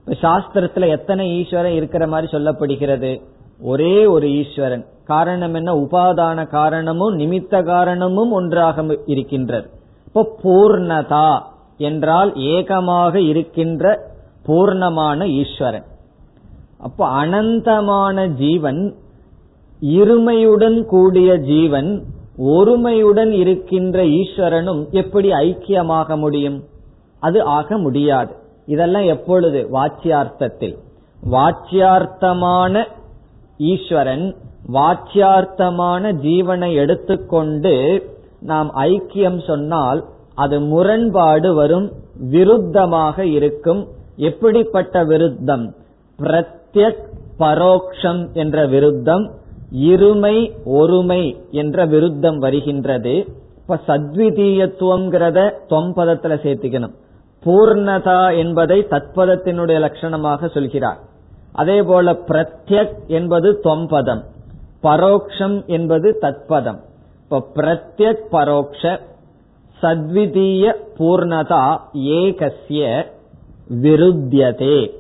சாஸ்திரத்துல எத்தனை ஈஸ்வரன் இருக்கிற மாதிரி சொல்லப்படுகிறது? ஒரே ஒரு ஈஸ்வரன். காரணம் என்ன? உபாதான காரணமும் நிமித்த காரணமும் ஒன்றாக இருக்கின்றது. இப்போ பூர்ணதா என்றால் ஏகமாக இருக்கின்ற பூர்ணமான ஈஸ்வரன். அப்போ அனந்தமான ஜீவன் இருமையுடன் கூடிய ஜீவன் ஒருமையுடன் இருக்கின்ற ஈஸ்வரனும் எப்படி ஐக்கியமாக முடியும்? அது ஆக முடியாது. இதெல்லாம் எப்பொழுது? வாச்சியார்த்தத்தில். வாச்சியார்த்தமான ஈஸ்வரன் வாச்சியார்த்தமான ஜீவனை எடுத்துக்கொண்டு நாம் ஐக்கியம் சொன்னால் அது முரண்பாடு வரும் விருத்தமாக இருக்கும். எப்படிப்பட்ட விருத்தம்? பிரத்யக் பரோக்ஷம் என்ற விருத்தம் இருமை ஒருமை என்ற விருத்தம் வருகின்றது. இப்ப சத்விதீயத்துவங்கிறத தொம்பதத்துல சேர்த்துக்கணும். பூர்ணதா என்பதை தத்பதத்தினுடைய லட்சணமாக சொல்கிறார். அதே போல பிரத்யக் என்பது தொம்பதம் பரோக்ஷம் என்பது தத்பதம். இப்ப பிரத்யக் பரோக்ஷ சத்விதீய பூர்ணதா ஏகசிய விருத்தியதே.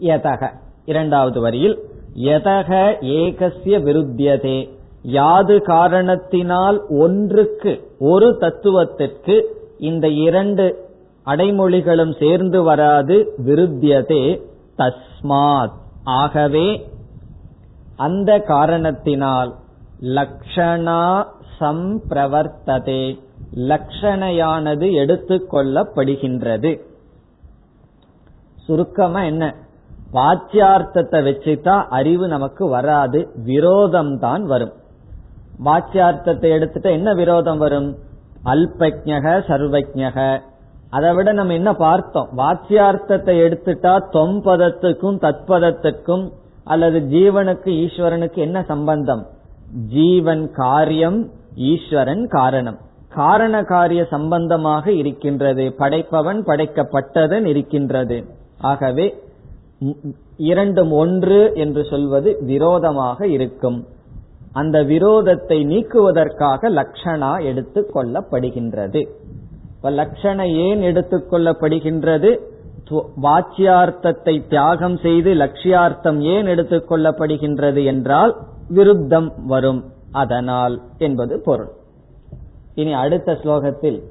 யதக இரண்டாவது வரியில் யதக ஏகசிய விருத்தியதே. யாது காரணத்தினால் ஒன்றுக்கு ஒரு தத்துவத்திற்கு இந்த இரண்டு அடைமொழிகளும் சேர்ந்து வராது விருத்தியதே. தஸ்மாத். ஆகவே அந்த காரணத்தினால் லக்ஷணா சம்பிரவர்த்ததே. லக்ஷணையானது எடுத்துக்கொள்ளப்படுகின்றது. சுருக்கமா என்ன? வாச்சியார்த்தத்தை வச்சுட்டா அறிவு நமக்கு வராது விரோதம் தான் வரும். வாச்சியார்த்தத்தை எடுத்துட்டா என்ன விரோதம் வரும்? அல்பஜக சர்வஜக அதை விட நம்ம என்ன பார்த்தோம்? வாக்கியார்த்தத்தை எடுத்துட்டா தொம்பதத்துக்கும் தத்பதத்துக்கும் அல்லது ஜீவனுக்கு ஈஸ்வரனுக்கு என்ன சம்பந்தம்? ஜீவன் காரியம் ஈஸ்வரன் காரணம். காரண காரிய சம்பந்தமாக இருக்கின்றது. படைப்பவன் படைக்கப்பட்டதன் இருக்கின்றது. ஆகவே இரண்டும் ஒன்று என்று சொல்வது விரோதமாக இருக்கும். அந்த விரோதத்தை நீக்குவதற்காக லக்ஷணா எடுத்துக் கொள்ளப்படுகின்றது. இப்ப லட்சண ஏன் எடுத்துக்கொள்ளப்படுகின்றது வாச்சியார்த்தத்தை தியாகம் செய்து லட்சியார்த்தம் ஏன் எடுத்துக்கொள்ளப்படுகின்றது என்றால் விருத்தம் வரும். அதனால் என்பது பொருள். இனி அடுத்த ஸ்லோகத்தில்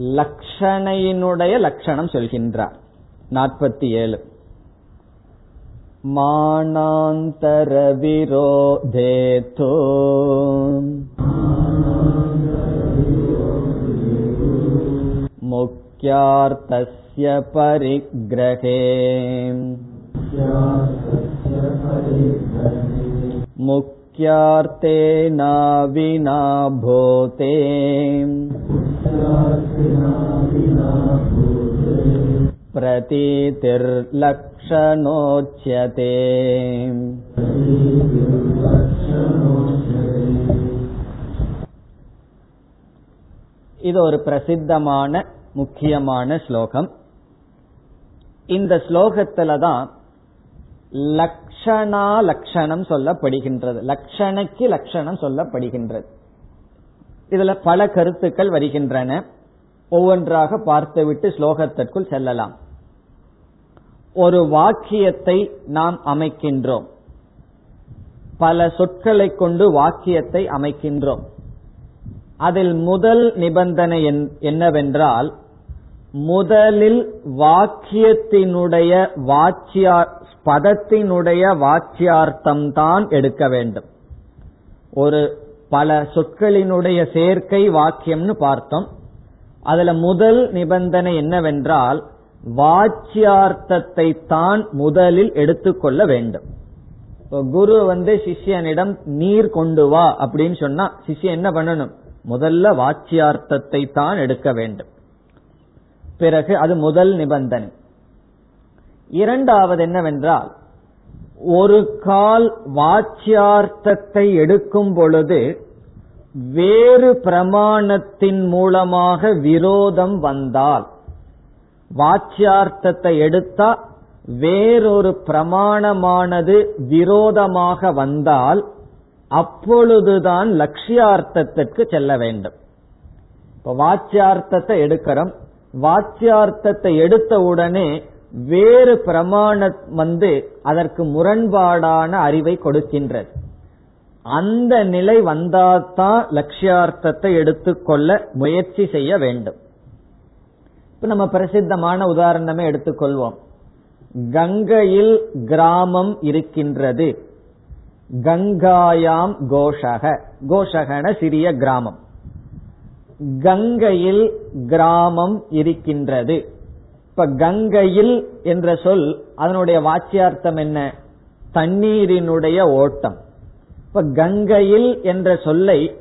லக்ஷணையினுடைய லட்சணம் சொல்கின்றார். நாற்பத்தி ஏழு. மானாந்தர விரோதேதோ मुख्यार्थस्य परिग्रहे मुख्यार्थेना विना भूते प्रतीतिर्लक्षणोच्यते இது ஒரு பிரசித்தமான முக்கியமான ஸ்லோகம். இந்த ஸ்லோகத்துல தான் லக்ஷணா லட்சணம் சொல்லப்படுகின்றது. லட்சணைக்கு லட்சணம் சொல்லப்படுகின்றது. இதுல பல கருத்துக்கள் வருகின்றன. ஒவ்வொன்றாக பார்த்துவிட்டு ஸ்லோகத்திற்குள் செல்லலாம். ஒரு வாக்கியத்தை நாம் அமைக்கின்றோம். பல சொற்களை கொண்டு வாக்கியத்தை அமைக்கின்றோம். அதில் முதல் நிபந்தனை என்னவென்றால் முதலில் வாக்கியத்தினுடைய வாச்சியா பதத்தினுடைய வாச்சியார்த்தம் தான் எடுக்க வேண்டும். ஒரு பல சொற்களினுடைய சேர்க்கை வாக்கியம்னு பார்த்தோம். அதுல முதல் நிபந்தனை என்னவென்றால் வாச்சியார்த்தத்தை தான் முதலில் எடுத்துக்கொள்ள வேண்டும். குரு வந்து சிஷ்யனிடம் நீர் கொண்டு வா அப்படின்னு சொன்னா சிஷ்யன் என்ன பண்ணணும்? முதல்ல வாச்சியார்த்தத்தை தான் எடுக்க வேண்டும். பிறகு அது முதல் நிபந்தனை. இரண்டாவது என்னவென்றால் ஒரு கால் வாச்சியார்த்தத்தை எடுக்கும் பொழுது வேறு பிரமாணத்தின் மூலமாக விரோதம் வந்தால் வாச்சியார்த்தத்தை எடுத்தா வேறொரு பிரமாணமானது விரோதமாக வந்தால் அப்பொழுதுதான் லட்சியார்த்தத்திற்கு செல்ல வேண்டும். இப்ப வாச்சியார்த்தத்தை எடுக்கிறோம். வாச்சியார்த்தத்தை எடுத்த உடனே வேறு பிரமாணம் வந்து அதற்கு முரண்பாடான அறிவை கொடுக்கின்றது. அந்த நிலை வந்தாதான் லட்சியார்த்தத்தை எடுத்துக்கொள்ள முயற்சி செய்ய வேண்டும். இப்ப நம்ம பிரசித்தமான உதாரணமே எடுத்துக்கொள்வோம். கங்கையில் கிராமம் இருக்கின்றது. கங்காயாம் கோஷக. கோஷகன சிறிய கிராமம். கங்கையில் கிராமம் இருக்கின்றது. இப்ப கங்கையில் என்ற சொல் அதனுடைய வாக்கியார்த்தம் என்ன? தண்ணீரினுடைய ஓட்டம். இப்ப கங்கையில் என்ற சொல்லை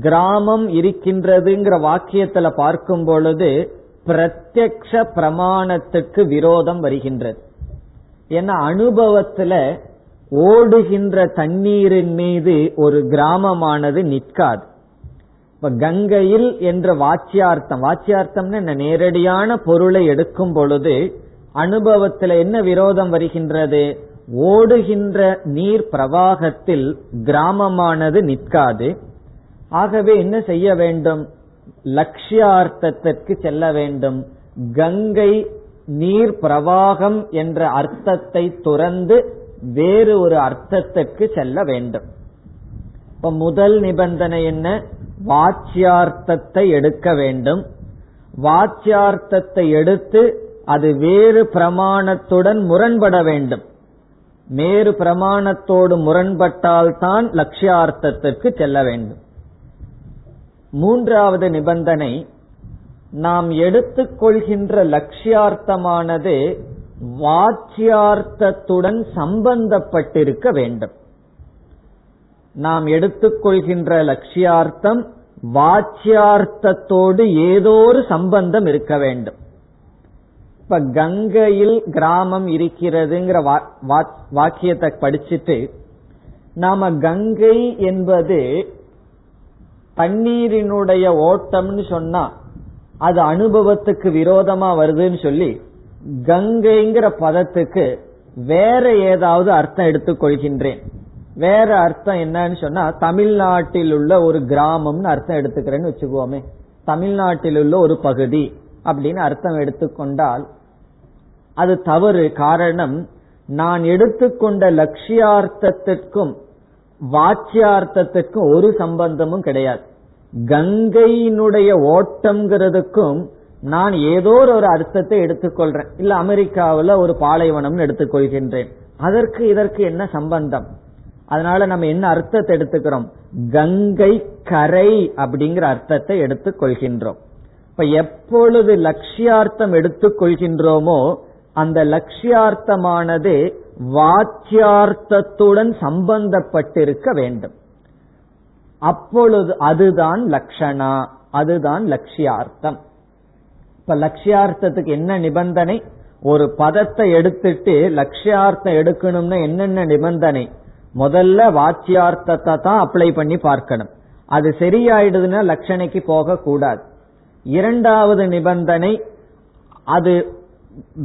கிராமம் இருக்கின்றதுங்கிற வாக்கியத்துல பார்க்கும் பொழுது பிரத்யக்ஷ பிரமாணத்துக்கு விரோதம் வருகின்றது. ஏன்னா அனுபவத்துல ஓடுகின்ற தண்ணீரின் மீது ஒரு கிராமமானது நிற்காது. இப்ப கங்கையில் என்ற வாச்சியார்த்தம் வாச்சியார்த்தம்னு என்ன? நேரடியான பொருளை எடுக்கும் பொழுது அனுபவத்தில் என்ன விரோதம் வருகின்றது? ஓடுகின்ற நீர் பிரவாகத்தில் கிராமமானது நிற்காது. ஆகவே என்ன செய்ய வேண்டும்? லட்சியார்த்தத்திற்கு செல்ல வேண்டும். கங்கை நீர் பிரவாகம் என்ற அர்த்தத்தை துறந்து வேறு ஒரு அர்த்தத்திற்கு செல்ல வேண்டும். இப்ப முதல் நிபந்தனை என்ன? வாச்சியார்த்தத்தை எடுக்க வேண்டும். வாச்சியார்த்தத்தை எடுத்து அது வேறு பிரமாணத்துடன் முரண்பட வேண்டும். வேறு பிரமாணத்தோடு முரண்பட்டால்தான் லட்சியார்த்தத்திற்கு செல்ல வேண்டும். மூன்றாவது நிபந்தனை நாம் எடுத்துக்கொள்கின்ற லட்சியார்த்தமானது வாச்சியார்த்தத்துடன் சம்பந்தப்பட்டிருக்க வேண்டும். நாம் எடுத்துக்கொள்கின்ற லட்சியார்த்தம் வாச்சியார்த்தத்தோடு ஏதோ ஒரு சம்பந்தம் இருக்க வேண்டும். இப்ப கங்கையில் கிராமம் இருக்கிறதுங்கிற வாக்கியத்தை படிச்சுட்டு நாம கங்கை என்பது தண்ணீரினுடைய ஓட்டம்னு சொன்னா அது அனுபவத்துக்கு விரோதமா வருதுன்னு சொல்லி கங்கைங்கிற பதத்துக்கு வேற ஏதாவது அர்த்தம் எடுத்துக்கொள்கின்றேன். வேற அர்த்தம் என்னன்னு சொன்னா தமிழ்நாட்டில் உள்ள ஒரு கிராமம்னு அர்த்தம் எடுத்துக்கிறேன்னு வச்சுக்கோமே. தமிழ்நாட்டில் உள்ள ஒரு பகுதி அப்படின்னு அர்த்தம் எடுத்துக்கொண்டால் அது தவறு. காரணம் நான் எடுத்துக்கொண்ட லட்சியார்த்தத்திற்கும் வாச்சியார்த்தத்திற்கும் ஒரு சம்பந்தமும் கிடையாது. கங்கையினுடைய ஓட்டம்ங்கிறதுக்கும் நான் ஏதோ ஒரு அர்த்தத்தை எடுத்துக்கொள்றேன். இல்ல அமெரிக்காவில் ஒரு பாலைவனம்னு எடுத்துக்கொள்கின்றேன். அதற்கு இதற்கு என்ன சம்பந்தம்? அதனால நம்ம என்ன அர்த்தத்தை எடுத்துக்கிறோம்? கங்கை கரை அப்படிங்கிற அர்த்தத்தை எடுத்துக்கொள்கின்றோம் இப்ப எப்பொழுது லட்சியார்த்தம் எடுத்துக்கொள்கின்றோமோ அந்த லட்சியார்த்தமானது வாக்கியார்த்தத்துடன் சம்பந்தப்பட்டிருக்க வேண்டும். அப்பொழுது அதுதான் லட்சணா அதுதான் லட்சியார்த்தம். இப்ப லட்சியார்த்தத்துக்கு என்ன நிபந்தனை? ஒரு பதத்தை எடுத்துட்டு லட்சியார்த்தம் எடுக்கணும்னா என்னென்ன நிபந்தனை? முதல்ல வாச்சியார்த்தத்தை தான் அப்ளை பண்ணி பார்க்கணும். அது சரியாயிடுதுன்னா லட்சணைக்கு போக கூடாது இரண்டாவது நிபந்தனை அது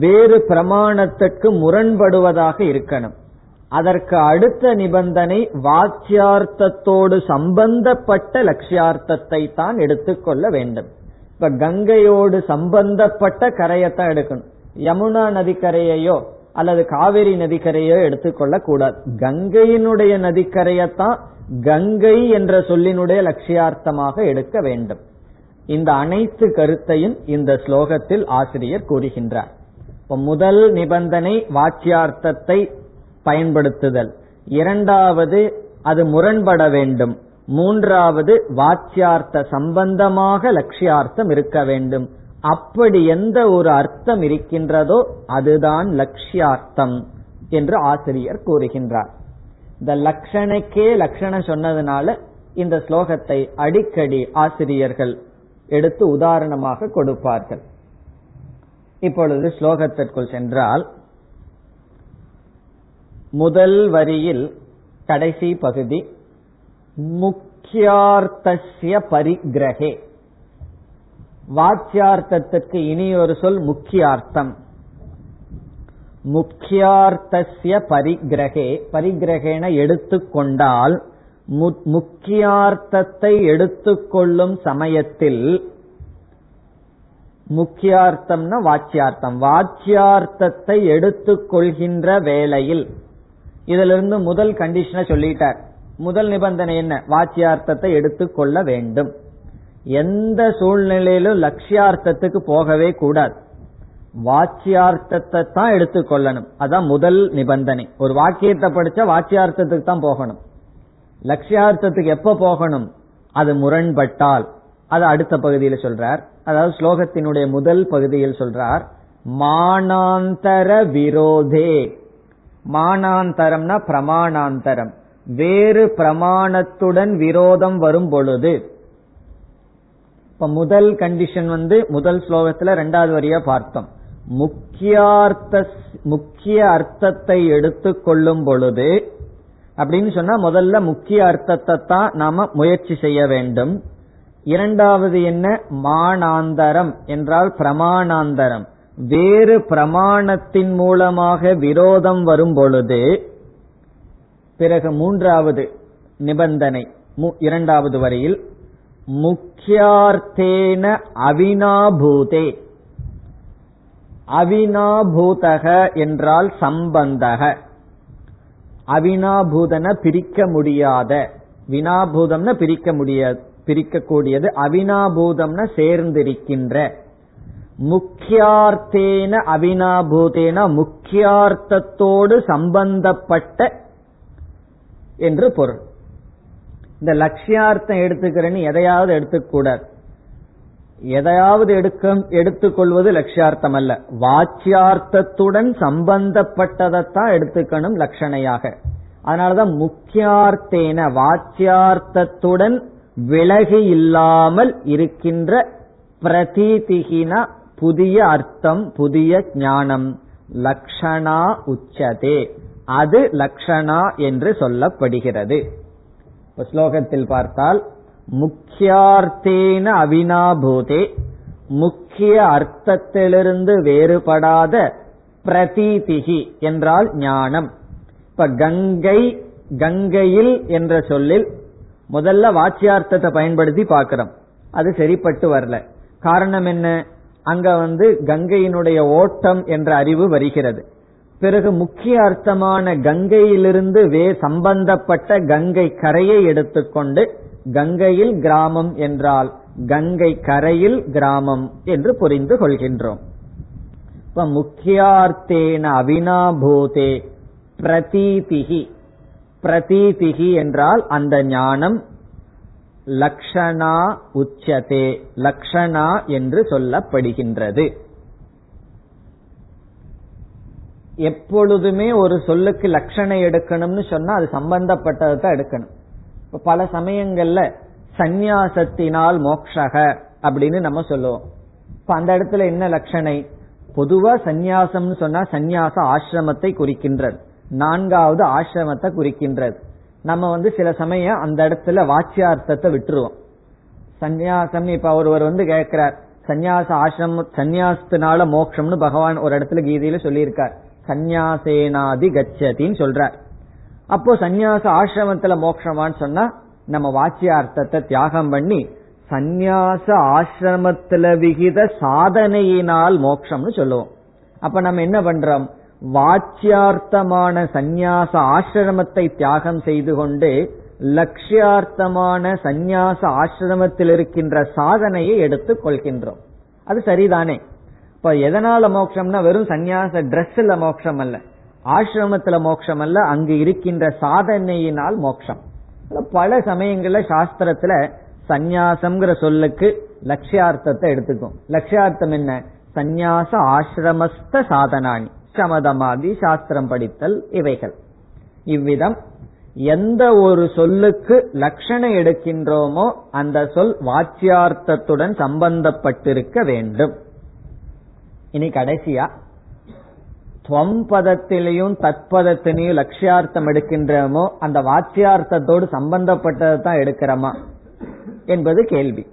வேறு பிரமாணத்திற்கு முரண்படுவதாக இருக்கணும். அதற்கு அடுத்த நிபந்தனை வாச்சியார்த்தத்தோடு சம்பந்தப்பட்ட லட்சியார்த்தத்தை தான் எடுத்துக்கொள்ள வேண்டும். இப்ப கங்கையோடு சம்பந்தப்பட்ட கரையத்தான் எடுக்கணும். யமுனா நதிக்கரையையோ அல்லது காவேரி நதிக்கரையோ எடுத்துக்கொள்ள கூடாது கங்கையினுடைய நதிக்கரையத்தான் கங்கை என்ற சொல்லினுடைய லட்சியார்த்தமாக எடுக்க வேண்டும். இந்த அனைத்து கருத்தையும் இந்த ஸ்லோகத்தில் ஆசிரியர் கூறுகின்றார். முதல் நிபந்தனை வாக்கியார்த்தத்தை பயன்படுத்துதல். இரண்டாவது அது முரண்பட வேண்டும். மூன்றாவது வாக்கியார்த்த சம்பந்தமாக லட்சியார்த்தம் இருக்க வேண்டும். அப்படி எந்த ஒரு அர்த்தம் இருக்கின்றதோ அதுதான் லட்சியார்த்தம் என்று ஆசிரியர் கூறுகின்றார். இந்த லட்சணைக்கே லட்சணம் சொன்னதுனால இந்த ஸ்லோகத்தை அடிக்கடி ஆசிரியர்கள் எடுத்து உதாரணமாக கொடுப்பார்கள். இப்பொழுது ஸ்லோகத்திற்குள் சென்றால் முதல் வரியில் கடைசி பகுதி முக்கியார்த்தசிய பரிகிரகே வாக்கியார்த்தத்திற்கு இனி ஒரு சொல் முக்கியார்த்தம். முக்கியார்த்தசிய பரிகிரகே. பரிகிரகேன எடுத்துக்கொண்டால் முக்கியார்த்தத்தை எடுத்துக்கொள்ளும் சமயத்தில் முக்கியார்த்தம்னா வாக்கியார்த்தம். வாக்கியார்த்தத்தை எடுத்துக்கொள்கின்ற வேளையில் இதிலிருந்து முதல் கண்டிஷனை சொல்லிட்டார். முதல் நிபந்தனை என்ன? வாக்கியார்த்தத்தை எடுத்துக்கொள்ள வேண்டும். எந்த சூழ்நிலையிலும் லட்சியார்த்தத்துக்கு போகவே கூடாது. வாச்சியார்த்தத்தை தான் எடுத்துக்கொள்ளணும். அதான் முதல் நிபந்தனை. ஒரு வாக்கியத்தை படிச்சா வாச்சியார்த்தத்துக்கு தான் போகணும். லட்சியார்த்தத்துக்கு எப்ப போகணும்? அது முரண்பட்டால். அது அடுத்த பகுதியில் சொல்றார். அதாவது ஸ்லோகத்தினுடைய முதல் பகுதியில் சொல்றார் மானாந்தர விரோதே. மானாந்தரம்னா பிரமாணாந்தரம். வேறு பிரமாணத்துடன் விரோதம் வரும் பொழுது இப்ப முதல் கண்டிஷன் வந்து முதல் ஸ்லோகத்துல ரெண்டாவது வரியா பார்த்தோம். முக்கியார்த்த முக்கிய அர்த்தத்தை எடுத்துக்கொள்ளும் பொழுது அப்படின்னு சொன்னா முதல்ல முக்கிய அர்த்தத்தை தான் நாம முயற்சி செய்ய வேண்டும். இரண்டாவது என்ன? மானாந்தரம் என்றால் பிரமாணாந்தரம். வேறு பிரமாணத்தின் மூலமாக விரோதம் வரும் பொழுது பிறகு மூன்றாவது நிபந்தனை இரண்டாவது வரியில் முக்கியார்த்தேன அவினாபூதே. அவினாபூதக என்றால் சம்பந்தக. அவினாபூதன பிரிக்க முடியாத. வினாபூதம்னா பிரிக்க முடியாது பிரிக்கக்கூடியது அவினாபூதம்னா சேர்ந்திருக்கின்ற. முக்கியார்த்தேன அவினாபூதேன முக்கியார்த்தத்தோடு சம்பந்தப்பட்ட என்று பொருள். இந்த லட்சியார்த்தம் எடுத்துக்கிறேன்னு எதையாவது எடுத்துக்கூடாது. எதையாவது எடுக்க எடுத்துக்கொள்வது லட்சியார்த்தம் அல்ல வாச்சியார்த்தத்துடன் சம்பந்தப்பட்டதைத்தான் எடுத்துக்கணும் லட்சணையாக. அதனாலதான் முக்கியார்த்தேன வாச்சியார்த்தத்துடன் விலகி இல்லாமல் இருக்கின்ற பிரதீதிகின புதிய அர்த்தம் புதிய ஞானம். லக்ஷணா உச்சதே. அது லக்ஷணா என்று சொல்லப்படுகிறது. ஸ்லோகத்தில் பார்த்தால் முக்கியார்த்தேன அவினாபூதே முக்கிய அர்த்தத்திலிருந்து வேறுபடாத பிரதீதிகி என்றால் ஞானம். இப்ப கங்கை கங்கையில் என்ற சொல்லில் முதல்ல வாச்சியார்த்தத்தை பயன்படுத்தி பார்க்கிறோம். அது சரிப்பட்டு வரல. காரணம் என்ன? அங்க வந்து கங்கையினுடைய ஓட்டம் என்ற அறிவு வருகிறது. பிறகு முக்கிய அர்த்தமான கங்கையிலிருந்து வே சம்பந்தப்பட்ட கங்கை கரையை எடுத்துக்கொண்டு கங்கையில் கிராமம் என்றால் கங்கை கரையில் கிராமம் என்று புரிந்து கொள்கின்றோம். இப்ப முக்கியார்த்தேன அவினாபூதே பிரதீதிகி பிரதீதிகி என்றால் அந்த ஞானம். லக்ஷணா உச்சதே. லக்ஷணா என்று சொல்லப்படுகின்றது. எப்பொழுதுமே ஒரு சொல்லுக்கு லட்சணை எடுக்கணும்னு சொன்னா அது சம்பந்தப்பட்டதை தான் எடுக்கணும். இப்ப பல சமயங்கள்ல சந்நியாசத்தினால் மோக்ஷக அப்படின்னு நம்ம சொல்லுவோம். இப்ப அந்த இடத்துல என்ன லட்சணை? பொதுவா சந்நியாசம்னு சொன்னா சந்நியாச ஆசிரமத்தை குறிக்கின்றது. நான்காவது ஆசிரமத்தை குறிக்கின்றது. நம்ம வந்து சில சமயம் அந்த இடத்துல வாச்சியார்த்தத்தை விட்டுருவோம். சந்நியாசம் இப்ப ஒருவர் வந்து கேட்கிறார் சந்நியாச ஆசிரம சந்நியாசத்தினால மோட்சம்னு பகவான் ஒரு இடத்துல கீதையில சொல்லியிருக்கார். சந்நியாசேனாதி கச்சதின்னு சொல்றார். அப்போ சந்நியாச ஆசிரமத்துல மோட்சமான்னு சொன்னா நம்ம வாச்சியார்த்தத்தை தியாகம் பண்ணி சந்நியாச ஆசிரமத்துல விகித சாதனையினால் மோட்சம்னு சொல்லுவோம். அப்ப நம்ம என்ன பண்றோம்? வாச்சியார்த்தமான சந்நியாச ஆசிரமத்தை தியாகம் செய்து கொண்டு லட்சியார்த்தமான சந்நியாச ஆசிரமத்தில் இருக்கின்ற சாதனையை எடுத்துக் கொள்கின்றோம். அது சரிதானே? இப்ப எதனால மோட்சம்னா வெறும் சந்நியாச ட்ரெஸ்ல மோட்சம் அல்ல. ஆசிரமத்துல மோட்சம் அல்ல அங்கு இருக்கின்ற சாதனையினால் மோட்சம் பல சமயங்கள்ல சாஸ்திரத்துல சந்நியாசம்ங்கிற சொல்லுக்கு லட்சியார்த்தத்தை எடுத்துக்கும். லட்சியார்த்தம் என்ன? சந்நியாச ஆசிரமஸ்த சாதனானி சமதமாதி சாஸ்திரம் படித்தல் இவைகள். இவ்விதம் எந்த ஒரு சொல்லுக்கு லட்சணை எடுக்கின்றோமோ அந்த சொல் வாச்சியார்த்தத்துடன் சம்பந்தப்பட்டிருக்க வேண்டும். இனி கடைசியா துவம் பதத்திலையும் தத்பதத்திலையும் லட்சியார்த்தம் எடுக்கின்றோமோ அந்த வாச்சியார்த்தத்தோடு சம்பந்தப்பட்டதை தான் எடுக்கிறோமா என்பது கேள்வி.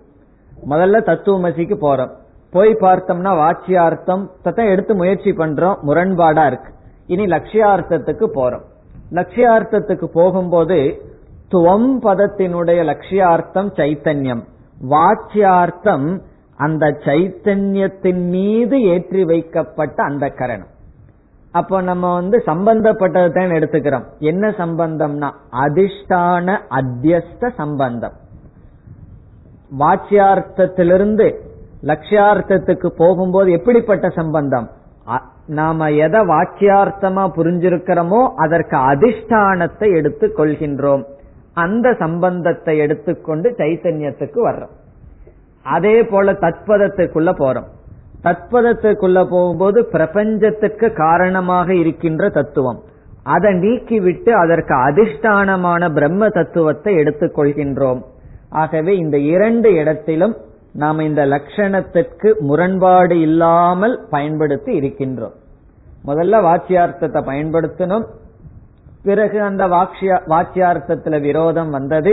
முதல்ல தத்துவமசிக்கு போறோம். போய் பார்த்தோம்னா வாச்சியார்த்தம் தான் எடுத்து முயற்சி பண்றோம். முரண்பாடா இருக்கு. இனி லட்சியார்த்தத்துக்கு போறோம். லட்சியார்த்தத்துக்கு போகும்போது துவம் பதத்தினுடைய லட்சியார்த்தம் சைத்தன்யம். வாச்சியார்த்தம் அந்த சைத்தன்யத்தின் மீது ஏற்றி வைக்கப்பட்ட அந்த கரணம். அப்போ நம்ம வந்து சம்பந்தப்பட்டதை தான் எடுத்துக்கிறோம். என்ன சம்பந்தம்னா அதிஷ்டான அத்தியஸ்த சம்பந்தம். வாச்சியார்த்தத்திலிருந்து லட்சியார்த்தத்துக்கு போகும்போது எப்படிப்பட்ட சம்பந்தம்? நாம எதை வாக்கியார்த்தமா புரிஞ்சிருக்கிறோமோ அதற்கு அதிஷ்டானத்தை எடுத்துக் கொள்கின்றோம். அந்த சம்பந்தத்தை எடுத்துக்கொண்டு சைத்தன்யத்துக்கு வர்றோம். அதே போல தத்பதத்துக்குள்ள போறோம். தத்பதத்துக்குள்ள போகும்போது பிரபஞ்சத்துக்கு காரணமாக இருக்கின்ற தத்துவம். அதை நீக்கிவிட்டு அதற்கு அதிஷ்டானமான பிரம்ம தத்துவத்தை எடுத்துக்கொள்கின்றோம் ஆகவே இந்த இரண்டு இடத்திலும் நாம் இந்த லட்சணத்திற்கு முரண்பாடு இல்லாமல் பயன்படுத்தி இருக்கின்றோம். முதல்ல வாச்சியார்த்தத்தை பயன்படுத்தணும். பிறகு அந்த வாச்சியார்த்தத்துல விரோதம் வந்தது.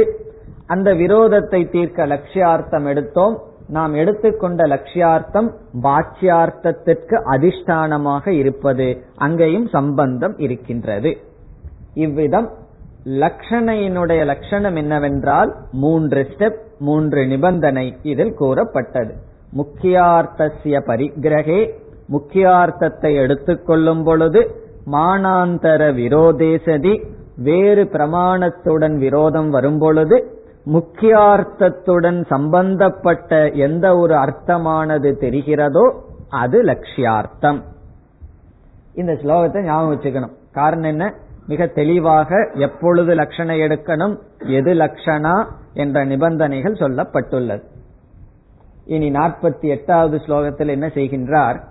அந்த விரோதத்தை தீர்க்க லட்சியார்த்தம் எடுத்தோம். நாம் எடுத்துக்கொண்ட லட்சியார்த்தம் வாச்சியார்த்தத்திற்கு அதிஷ்டானமாக இருப்பது. அங்கேயும் சம்பந்தம் இருக்கின்றது. இவ்விதம் லட்சணையினுடைய லட்சணம் என்னவென்றால் மூன்று ஸ்டெப் மூன்று நிபந்தனை இதில் கூறப்பட்டது. முக்கியார்த்தசிய பரிகிரகே முக்கியார்த்தத்தை எடுத்துக்கொள்ளும் பொழுது மானாந்தர விரோதேசதி வேறு பிரமாணத்துடன் விரோதம் வரும் பொழுது முக்கியார்த்தத்துடன் சம்பந்தப்பட்ட எந்த ஒரு அர்த்தமானது தெரிகிறதோ அது லட்சியார்த்தம். இந்த ஸ்லோகத்தை ஞாபகம் வச்சுக்கணும். காரணம் என்ன? மிக தெளிவாக எப்பொழுது லட்சணை எடுக்கணும் எது லட்சணா என்ற நிபந்தனைகள் சொல்லப்பட்டுள்ளது. இனி நாற்பத்தி எட்டாவது ஸ்லோகத்தில் என்ன செய்கின்றார்?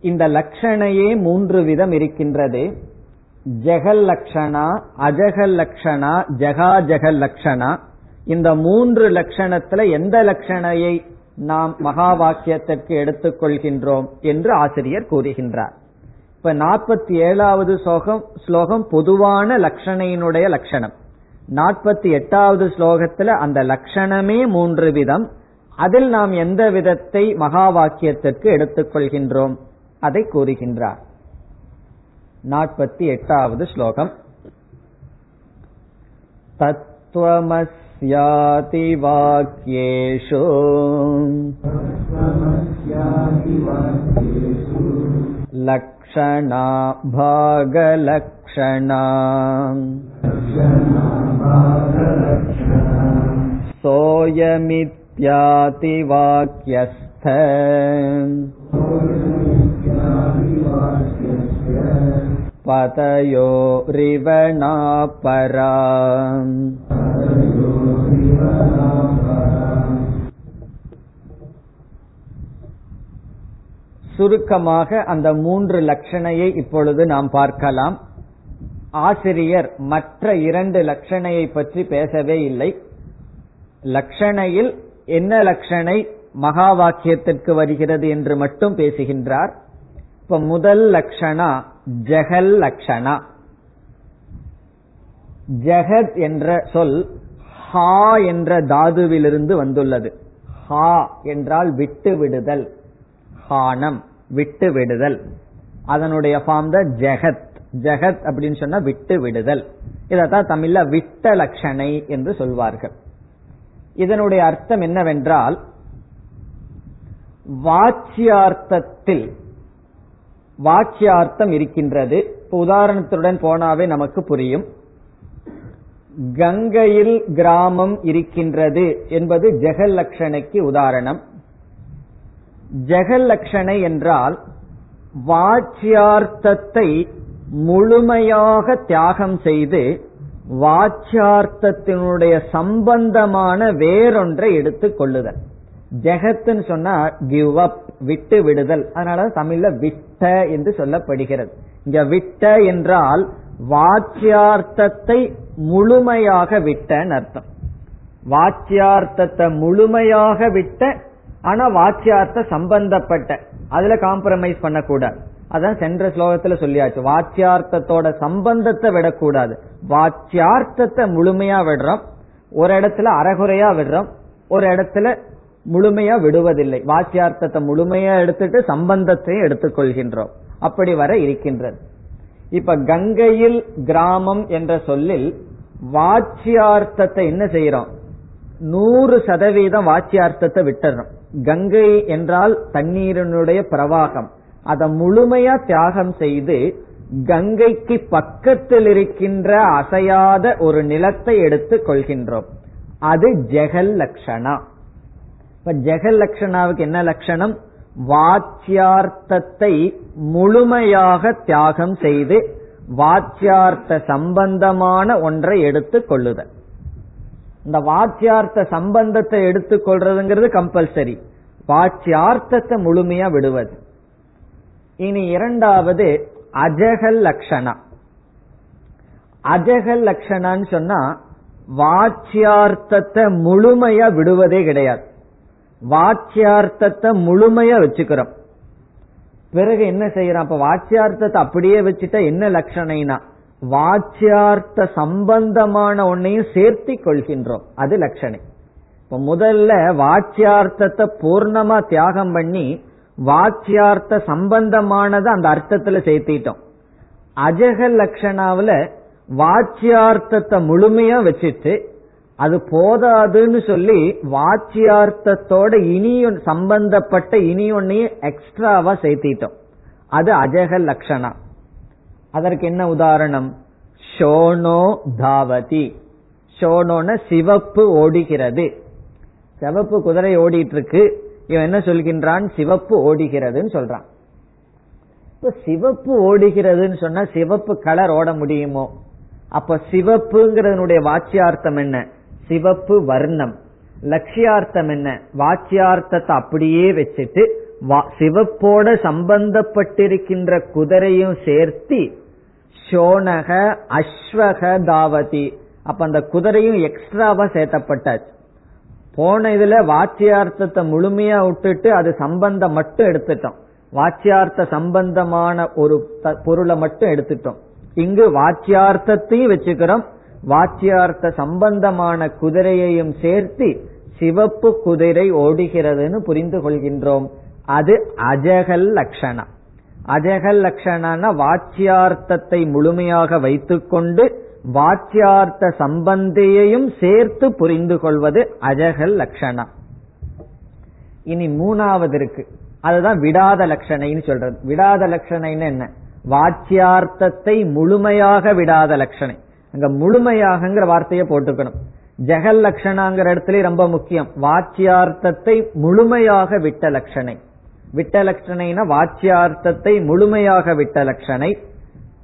இந்த லட்சணையே மூன்று விதம் இருக்கின்றது. ஜெகல் லட்சணா அஜகல் லட்சணா ஜெகா ஜெகல் லட்சணா இந்த மூன்று லட்சணத்துல எந்த லட்சணையை நாம் மகா வாக்கியத்திற்கு எடுத்துக்கொள்கின்றோம் என்று ஆசிரியர் கூறுகின்றார். இப்ப நாற்பத்தி ஏழாவது ஸ்லோகம் ஸ்லோகம் பொதுவான லட்சணையினுடைய லட்சணம் நாற்பத்தி எட்டாவது ஸ்லோகத்துல அந்த லட்சணமே மூன்று விதம். அதில் நாம் எந்த விதத்தை மகா வாக்கியத்திற்கு எடுத்துக்கொள்கின்றோம்? அதை கூறுகின்றார். நாற்பத்தி எட்டாவது ஸ்லோகம் தத்துவமஸ்யாதி வாக்கியேஷு लक्षणा भागलक्षणा सोऽयमित्यातिवाक्यस्थ पतयोरिवणापरा சுருக்கமாக அந்த மூன்று லட்சணையை இப்பொழுது நாம் பார்க்கலாம் ஆசிரியர் மற்ற இரண்டு லட்சணையை பற்றி பேசவே இல்லை லட்சணையில் என்ன லட்சணை மகா வாக்கியத்திற்கு வருகிறது என்று மட்டும் பேசுகின்றார் இப்ப முதல் லட்சணா ஜெகல் லட்சணா ஜெகத் என்ற சொல் ஹா என்ற தாதுவிலிருந்து வந்துள்ளது. ஹா என்றால் விட்டு விடுதல் ஹானம் விட்டு விடுதல் அதனுடைய ஃபார்ம் தான் ஜெகத். ஜெகத் அப்படின்னு சொன்னா விட்டு விடுதல் இதத்தான் தமிழ்ல விட்ட லட்சணை என்று சொல்வார்கள். இதனுடைய அர்த்தம் என்னவென்றால் வாச்சியார்த்தத்தில் வாக்கியார்த்தம் இருக்கின்றது. உதாரணத்துடன் போனாவே நமக்கு புரியும். கங்கையில் கிராமம் இருக்கின்றது என்பது ஜெகலக்ஷணைக்கு உதாரணம். ஜெகல் என்றால் வாச்சியார்த்தத்தை முழுமையாக தியாகம் செய்து வாச்சியார்த்தத்தினுடைய சம்பந்தமான வேறொன்றை எடுத்துக் கொள்ளுதல். ஜெகத்துன்னு சொன்னா கிவ் அப். விட்டு விடுதல் அதனால தமிழ்ல விட்ட என்று சொல்லப்படுகிறது. இங்க விட்ட என்றால் வாச்சியார்த்தத்தை முழுமையாக விட்டன்னு அர்த்தம். வாச்சியார்த்தத்தை முழுமையாக விட்ட ஆனா வாச்சியார்த்த சம்பந்தப்பட்ட. அதுல காம்ப்ரமைஸ் பண்ணக்கூடாது. அதான் சென்ற ஸ்லோகத்துல சொல்லியாச்சு. வாச்சியார்த்தத்தோட சம்பந்தத்தை விடக்கூடாது. வாச்சியார்த்தத்தை முழுமையா விடுறோம். ஒரு இடத்துல அறகுறையா விடுறோம். ஒரு இடத்துல முழுமையா விடுவதில்லை. வாக்கியார்த்தத்தை முழுமையா எடுத்துட்டு சம்பந்தத்தையும் எடுத்துக்கொள்கின்றோம். அப்படி வர இருக்கின்றது. இப்ப கங்கையில் கிராமம் என்ற சொல்லில் வாச்சியார்த்தத்தை என்ன செய்யறோம்? நூறு சதவீதம் வாச்சியார்த்தத்தை விட்டுறோம். கங்கை என்றால் தண்ணீரினுடைய பிரவாகம். அதை முழுமையா தியாகம் செய்து கங்கைக்கு பக்கத்தில் இருக்கின்ற அசையாத ஒரு நிலத்தை எடுத்துக் கொள்கின்றோம் அது ஜெகல் லட்சணா இப்ப ஜெகல் லட்சணாவுக்கு என்ன லட்சணம் வாச்சியார்த்தத்தை முழுமையாக தியாகம் செய்து வாச்சியார்த்த சம்பந்தமான ஒன்றை எடுத்து கொள்ளுதல். இந்த வாச்சியார்த்த சம்பந்தத்தை எடுத்துக்கொள்றதுங்கிறது கம்பல்சரி வாச்சியார்த்தத்தை முழுமையா விடுவது. இனி இரண்டாவது அஜகல் லட்சணா அஜகல் லட்சணான்னு சொன்னா வாச்சியார்த்தத்தை முழுமையா விடுவதே கிடையாது. வாச்சியார்த்தத்தை முழுமையா வச்சுக்கிறோம். பிறகு என்ன செய்யறோம் அப்ப வாச்சியார்த்தத்தை அப்படியே வச்சுட்டா என்ன லட்சணைனா? வாச்சியார்த்த சம்பந்தமான ஒன்னையும் சேர்த்தி கொள்கின்றோம். அது லட்சணை. இப்ப முதல்ல வாச்சியார்த்தத்தை பூர்ணமா தியாகம் பண்ணி வாச்சியார்த்த சம்பந்தமானதை அந்த அர்த்தத்துல சேர்த்திட்டோம். அஜக லட்சணாவில வாச்சியார்த்தத்தை முழுமையா வச்சுட்டு அது போதாதுன்னு சொல்லி வாச்சியார்த்தத்தோட இனியும் சம்பந்தப்பட்ட இனி ஒன்னையும் எக்ஸ்ட்ராவா சேர்த்திட்டோம். அது அஜக லட்சணா அதற்கு என்ன உதாரணம்? ஷோனோ தாவதி. ஷோனோன சிவப்பு ஓடுகிறது. சிவப்பு குதிரை ஓடிட்டு இருக்கு இவன் என்ன சொல்கின்றான்? சிவப்பு ஓடுகிறதுன்னு சொல்றான். இப்ப சிவப்பு ஓடுகிறதுன்னு சொன்னா சிவப்பு கலர் ஓட முடியுமோ? அப்ப சிவப்புங்கிறதனுடைய வாச்சியார்த்தம் என்ன? சிவப்பு வர்ணம். லட்சியார்த்தம் என்ன? வாக்கியார்த்தத்தை அப்படியே வச்சுட்டு சிவப்போட சம்பந்தப்பட்டிருக்கின்ற குதிரையும் சேர்த்தி சோனக அஸ்வக தாவதி. அப்ப அந்த குதிரையும் எக்ஸ்ட்ராவா சேர்த்தப்பட்டாச்சு. போன இதுல வாச்சியார்த்தத்தை முழுமையா விட்டுட்டு அது சம்பந்தம் மட்டும் எடுத்துட்டோம். வாச்சியார்த்த சம்பந்தமான ஒரு பொருளை மட்டும் எடுத்துட்டோம். இங்கு வாச்சியார்த்தத்தையும் வச்சுக்கிறோம். வாச்சியார்த்த சம்பந்தமான குதிரையையும் சேர்த்து சிவப்பு குதிரை ஓடுகிறதுன்னு புரிந்து கொள்கின்றோம். அது அஜகல் லட்சணம் அஜகல் லட்சணான வாச்சியார்த்தத்தை முழுமையாக வைத்துக்கொண்டு வாச்சியார்த்த சம்பந்தியையும் சேர்த்து புரிந்து கொள்வது அஜகல் லட்சணம் இனி மூணாவது இருக்கு. அதுதான் விடாத லட்சணைன்னு சொல்றது. விடாத லட்சணைன்னு என்ன? வாச்சியார்த்தத்தை முழுமையாக விடாத லட்சணை அங்க முழுமையாகங்கிற வார்த்தையை போட்டுக்கணும். ஜெகல் லட்சணாங்கிற இடத்துல ரொம்ப முக்கியம். வாச்சியார்த்தத்தை முழுமையாக விட்ட லட்சணை விட்ட லட்சணைனா வாச்சியார்த்தத்தை முழுமையாக விட்ட லட்சணை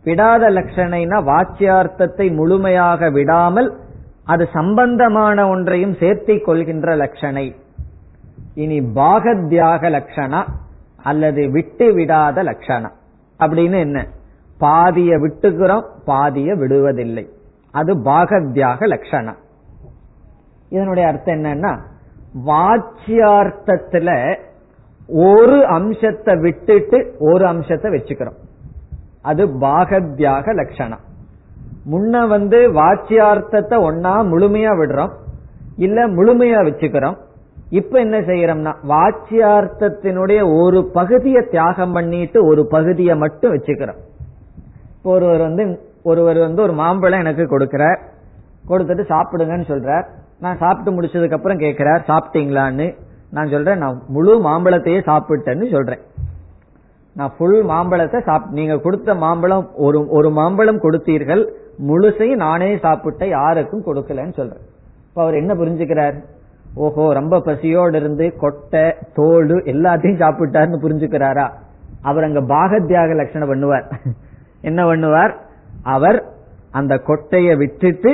விடாத லட்சணைனா வாச்சியார்த்தத்தை முழுமையாக விடாமல் அது சம்பந்தமான ஒன்றையும் சேர்த்திக் கொள்கின்ற லட்சணை இனி பாகத்யாக லட்சணா அல்லது விட்டு விடாத லட்சணா அப்படின்னு என்ன? பாதிய விட்டுக்கிறோம் பாதிய விடுவதில்லை. அது பாகத்யாக லட்சணம் இதனுடைய அர்த்தம் என்னன்னா வாச்சியார்த்தத்துல ஒரு அம்சத்தை விட்டுட்டு ஒரு அம்சத்தை வச்சுக்கிறோம். அது பாகத்யாக லட்சணம் முன்ன வந்து வாச்சியார்த்தத்தை ஒன்னா முழுமையா விடுறோம் இல்ல முழுமையா வச்சுக்கிறோம். இப்ப என்ன செய்யறோம்னா வாச்சியார்த்தத்தினுடைய ஒரு பகுதியை தியாகம் பண்ணிட்டு ஒரு பகுதியை மட்டும் வச்சுக்கிறோம். இப்போ ஒருவர் வந்து ஒருவர் வந்து ஒரு மாம்பழம் எனக்கு கொடுக்கிறார். கொடுத்துட்டு சாப்பிடுங்கன்னு சொல்றார். நான் சாப்பிட்டு முடிச்சதுக்கு அப்புறம் கேட்கிறார் சாப்பிட்டீங்களான்னு? நான் சொல்றேன் நான் முழு மாம்பழத்தையே சாப்பிட்டேன்னு சொல்றேன். நான் ஃபுல் மாம்பழத்தை சாப் நீங்க கொடுத்த மாம்பழம் ஒரு ஒரு மாம்பழம் கொடுத்தீர்கள் முழுசையும் நானே சாப்பிட்டேன் யாருக்கும் கொடுக்கலன்னு சொல்றேன். இப்ப அவர் என்ன புரிஞ்சுக்கிறார்? ஓஹோ ரொம்ப பசியோடு இருந்து கொட்டை தோல் எல்லாத்தையும் சாப்பிட்டாருன்னு புரிஞ்சுக்கிறாரா? அவர் அங்க பாகத்தியாக லட்சணம் பண்ணுவார். [LAUGHS] என்ன பண்ணுவார்? அவர் அந்த கொட்டையை விட்டுட்டு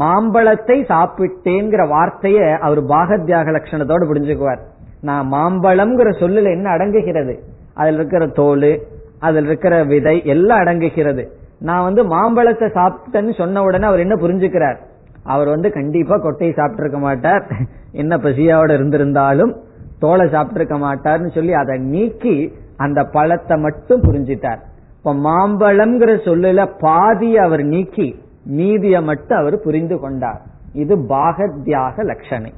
மாம்பழத்தை சாப்பிட்டேங்கிற வார்த்தைய அவர் பாகத்யாக லட்சணத்தோடு புரிஞ்சுக்குவார். நான் மாம்பழம்ங்கிற சொல்லுல என்ன அடங்குகிறது? அதில் இருக்கிற தோல் அதில் இருக்கிற விதை எல்லாம் அடங்குகிறது. நான் வந்து மாம்பழத்தை சாப்பிட்டேன்னு சொன்ன உடனே அவர் என்ன புரிஞ்சுக்கிறார்? அவர் வந்து கண்டிப்பா கொட்டையை சாப்பிட்டு இருக்க மாட்டார். என்ன பசியாவோட இருந்திருந்தாலும் தோலை சாப்பிட்டு இருக்க மாட்டார்னு சொல்லி அதை நீக்கி அந்த பழத்தை மட்டும் புரிஞ்சிட்டார். இப்ப மாம்பழம்ங்கிற சொல்லல பாதி அவர் நீக்கி மீதிய மட்டும் அவர் புரிந்து கொண்டார். இது பாகத்யாக லட்சணை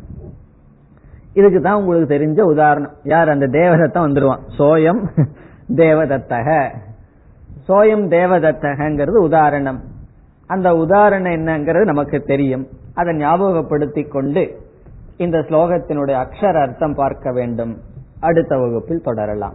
இதுக்கு தான் உங்களுக்கு தெரிஞ்ச உதாரணம். யார் அந்த தேவதத்தம் வந்துருவான்? சோயம் தேவதத்தக. சோயம் தேவதத்தகங்கிறது உதாரணம். அந்த உதாரணம் என்னங்கிறது நமக்கு தெரியும். அதை ஞாபகப்படுத்தி கொண்டு இந்த ஸ்லோகத்தினுடைய அக்ஷர அர்த்தம் பார்க்க வேண்டும். அடுத்த வகுப்பில் தொடரலாம்.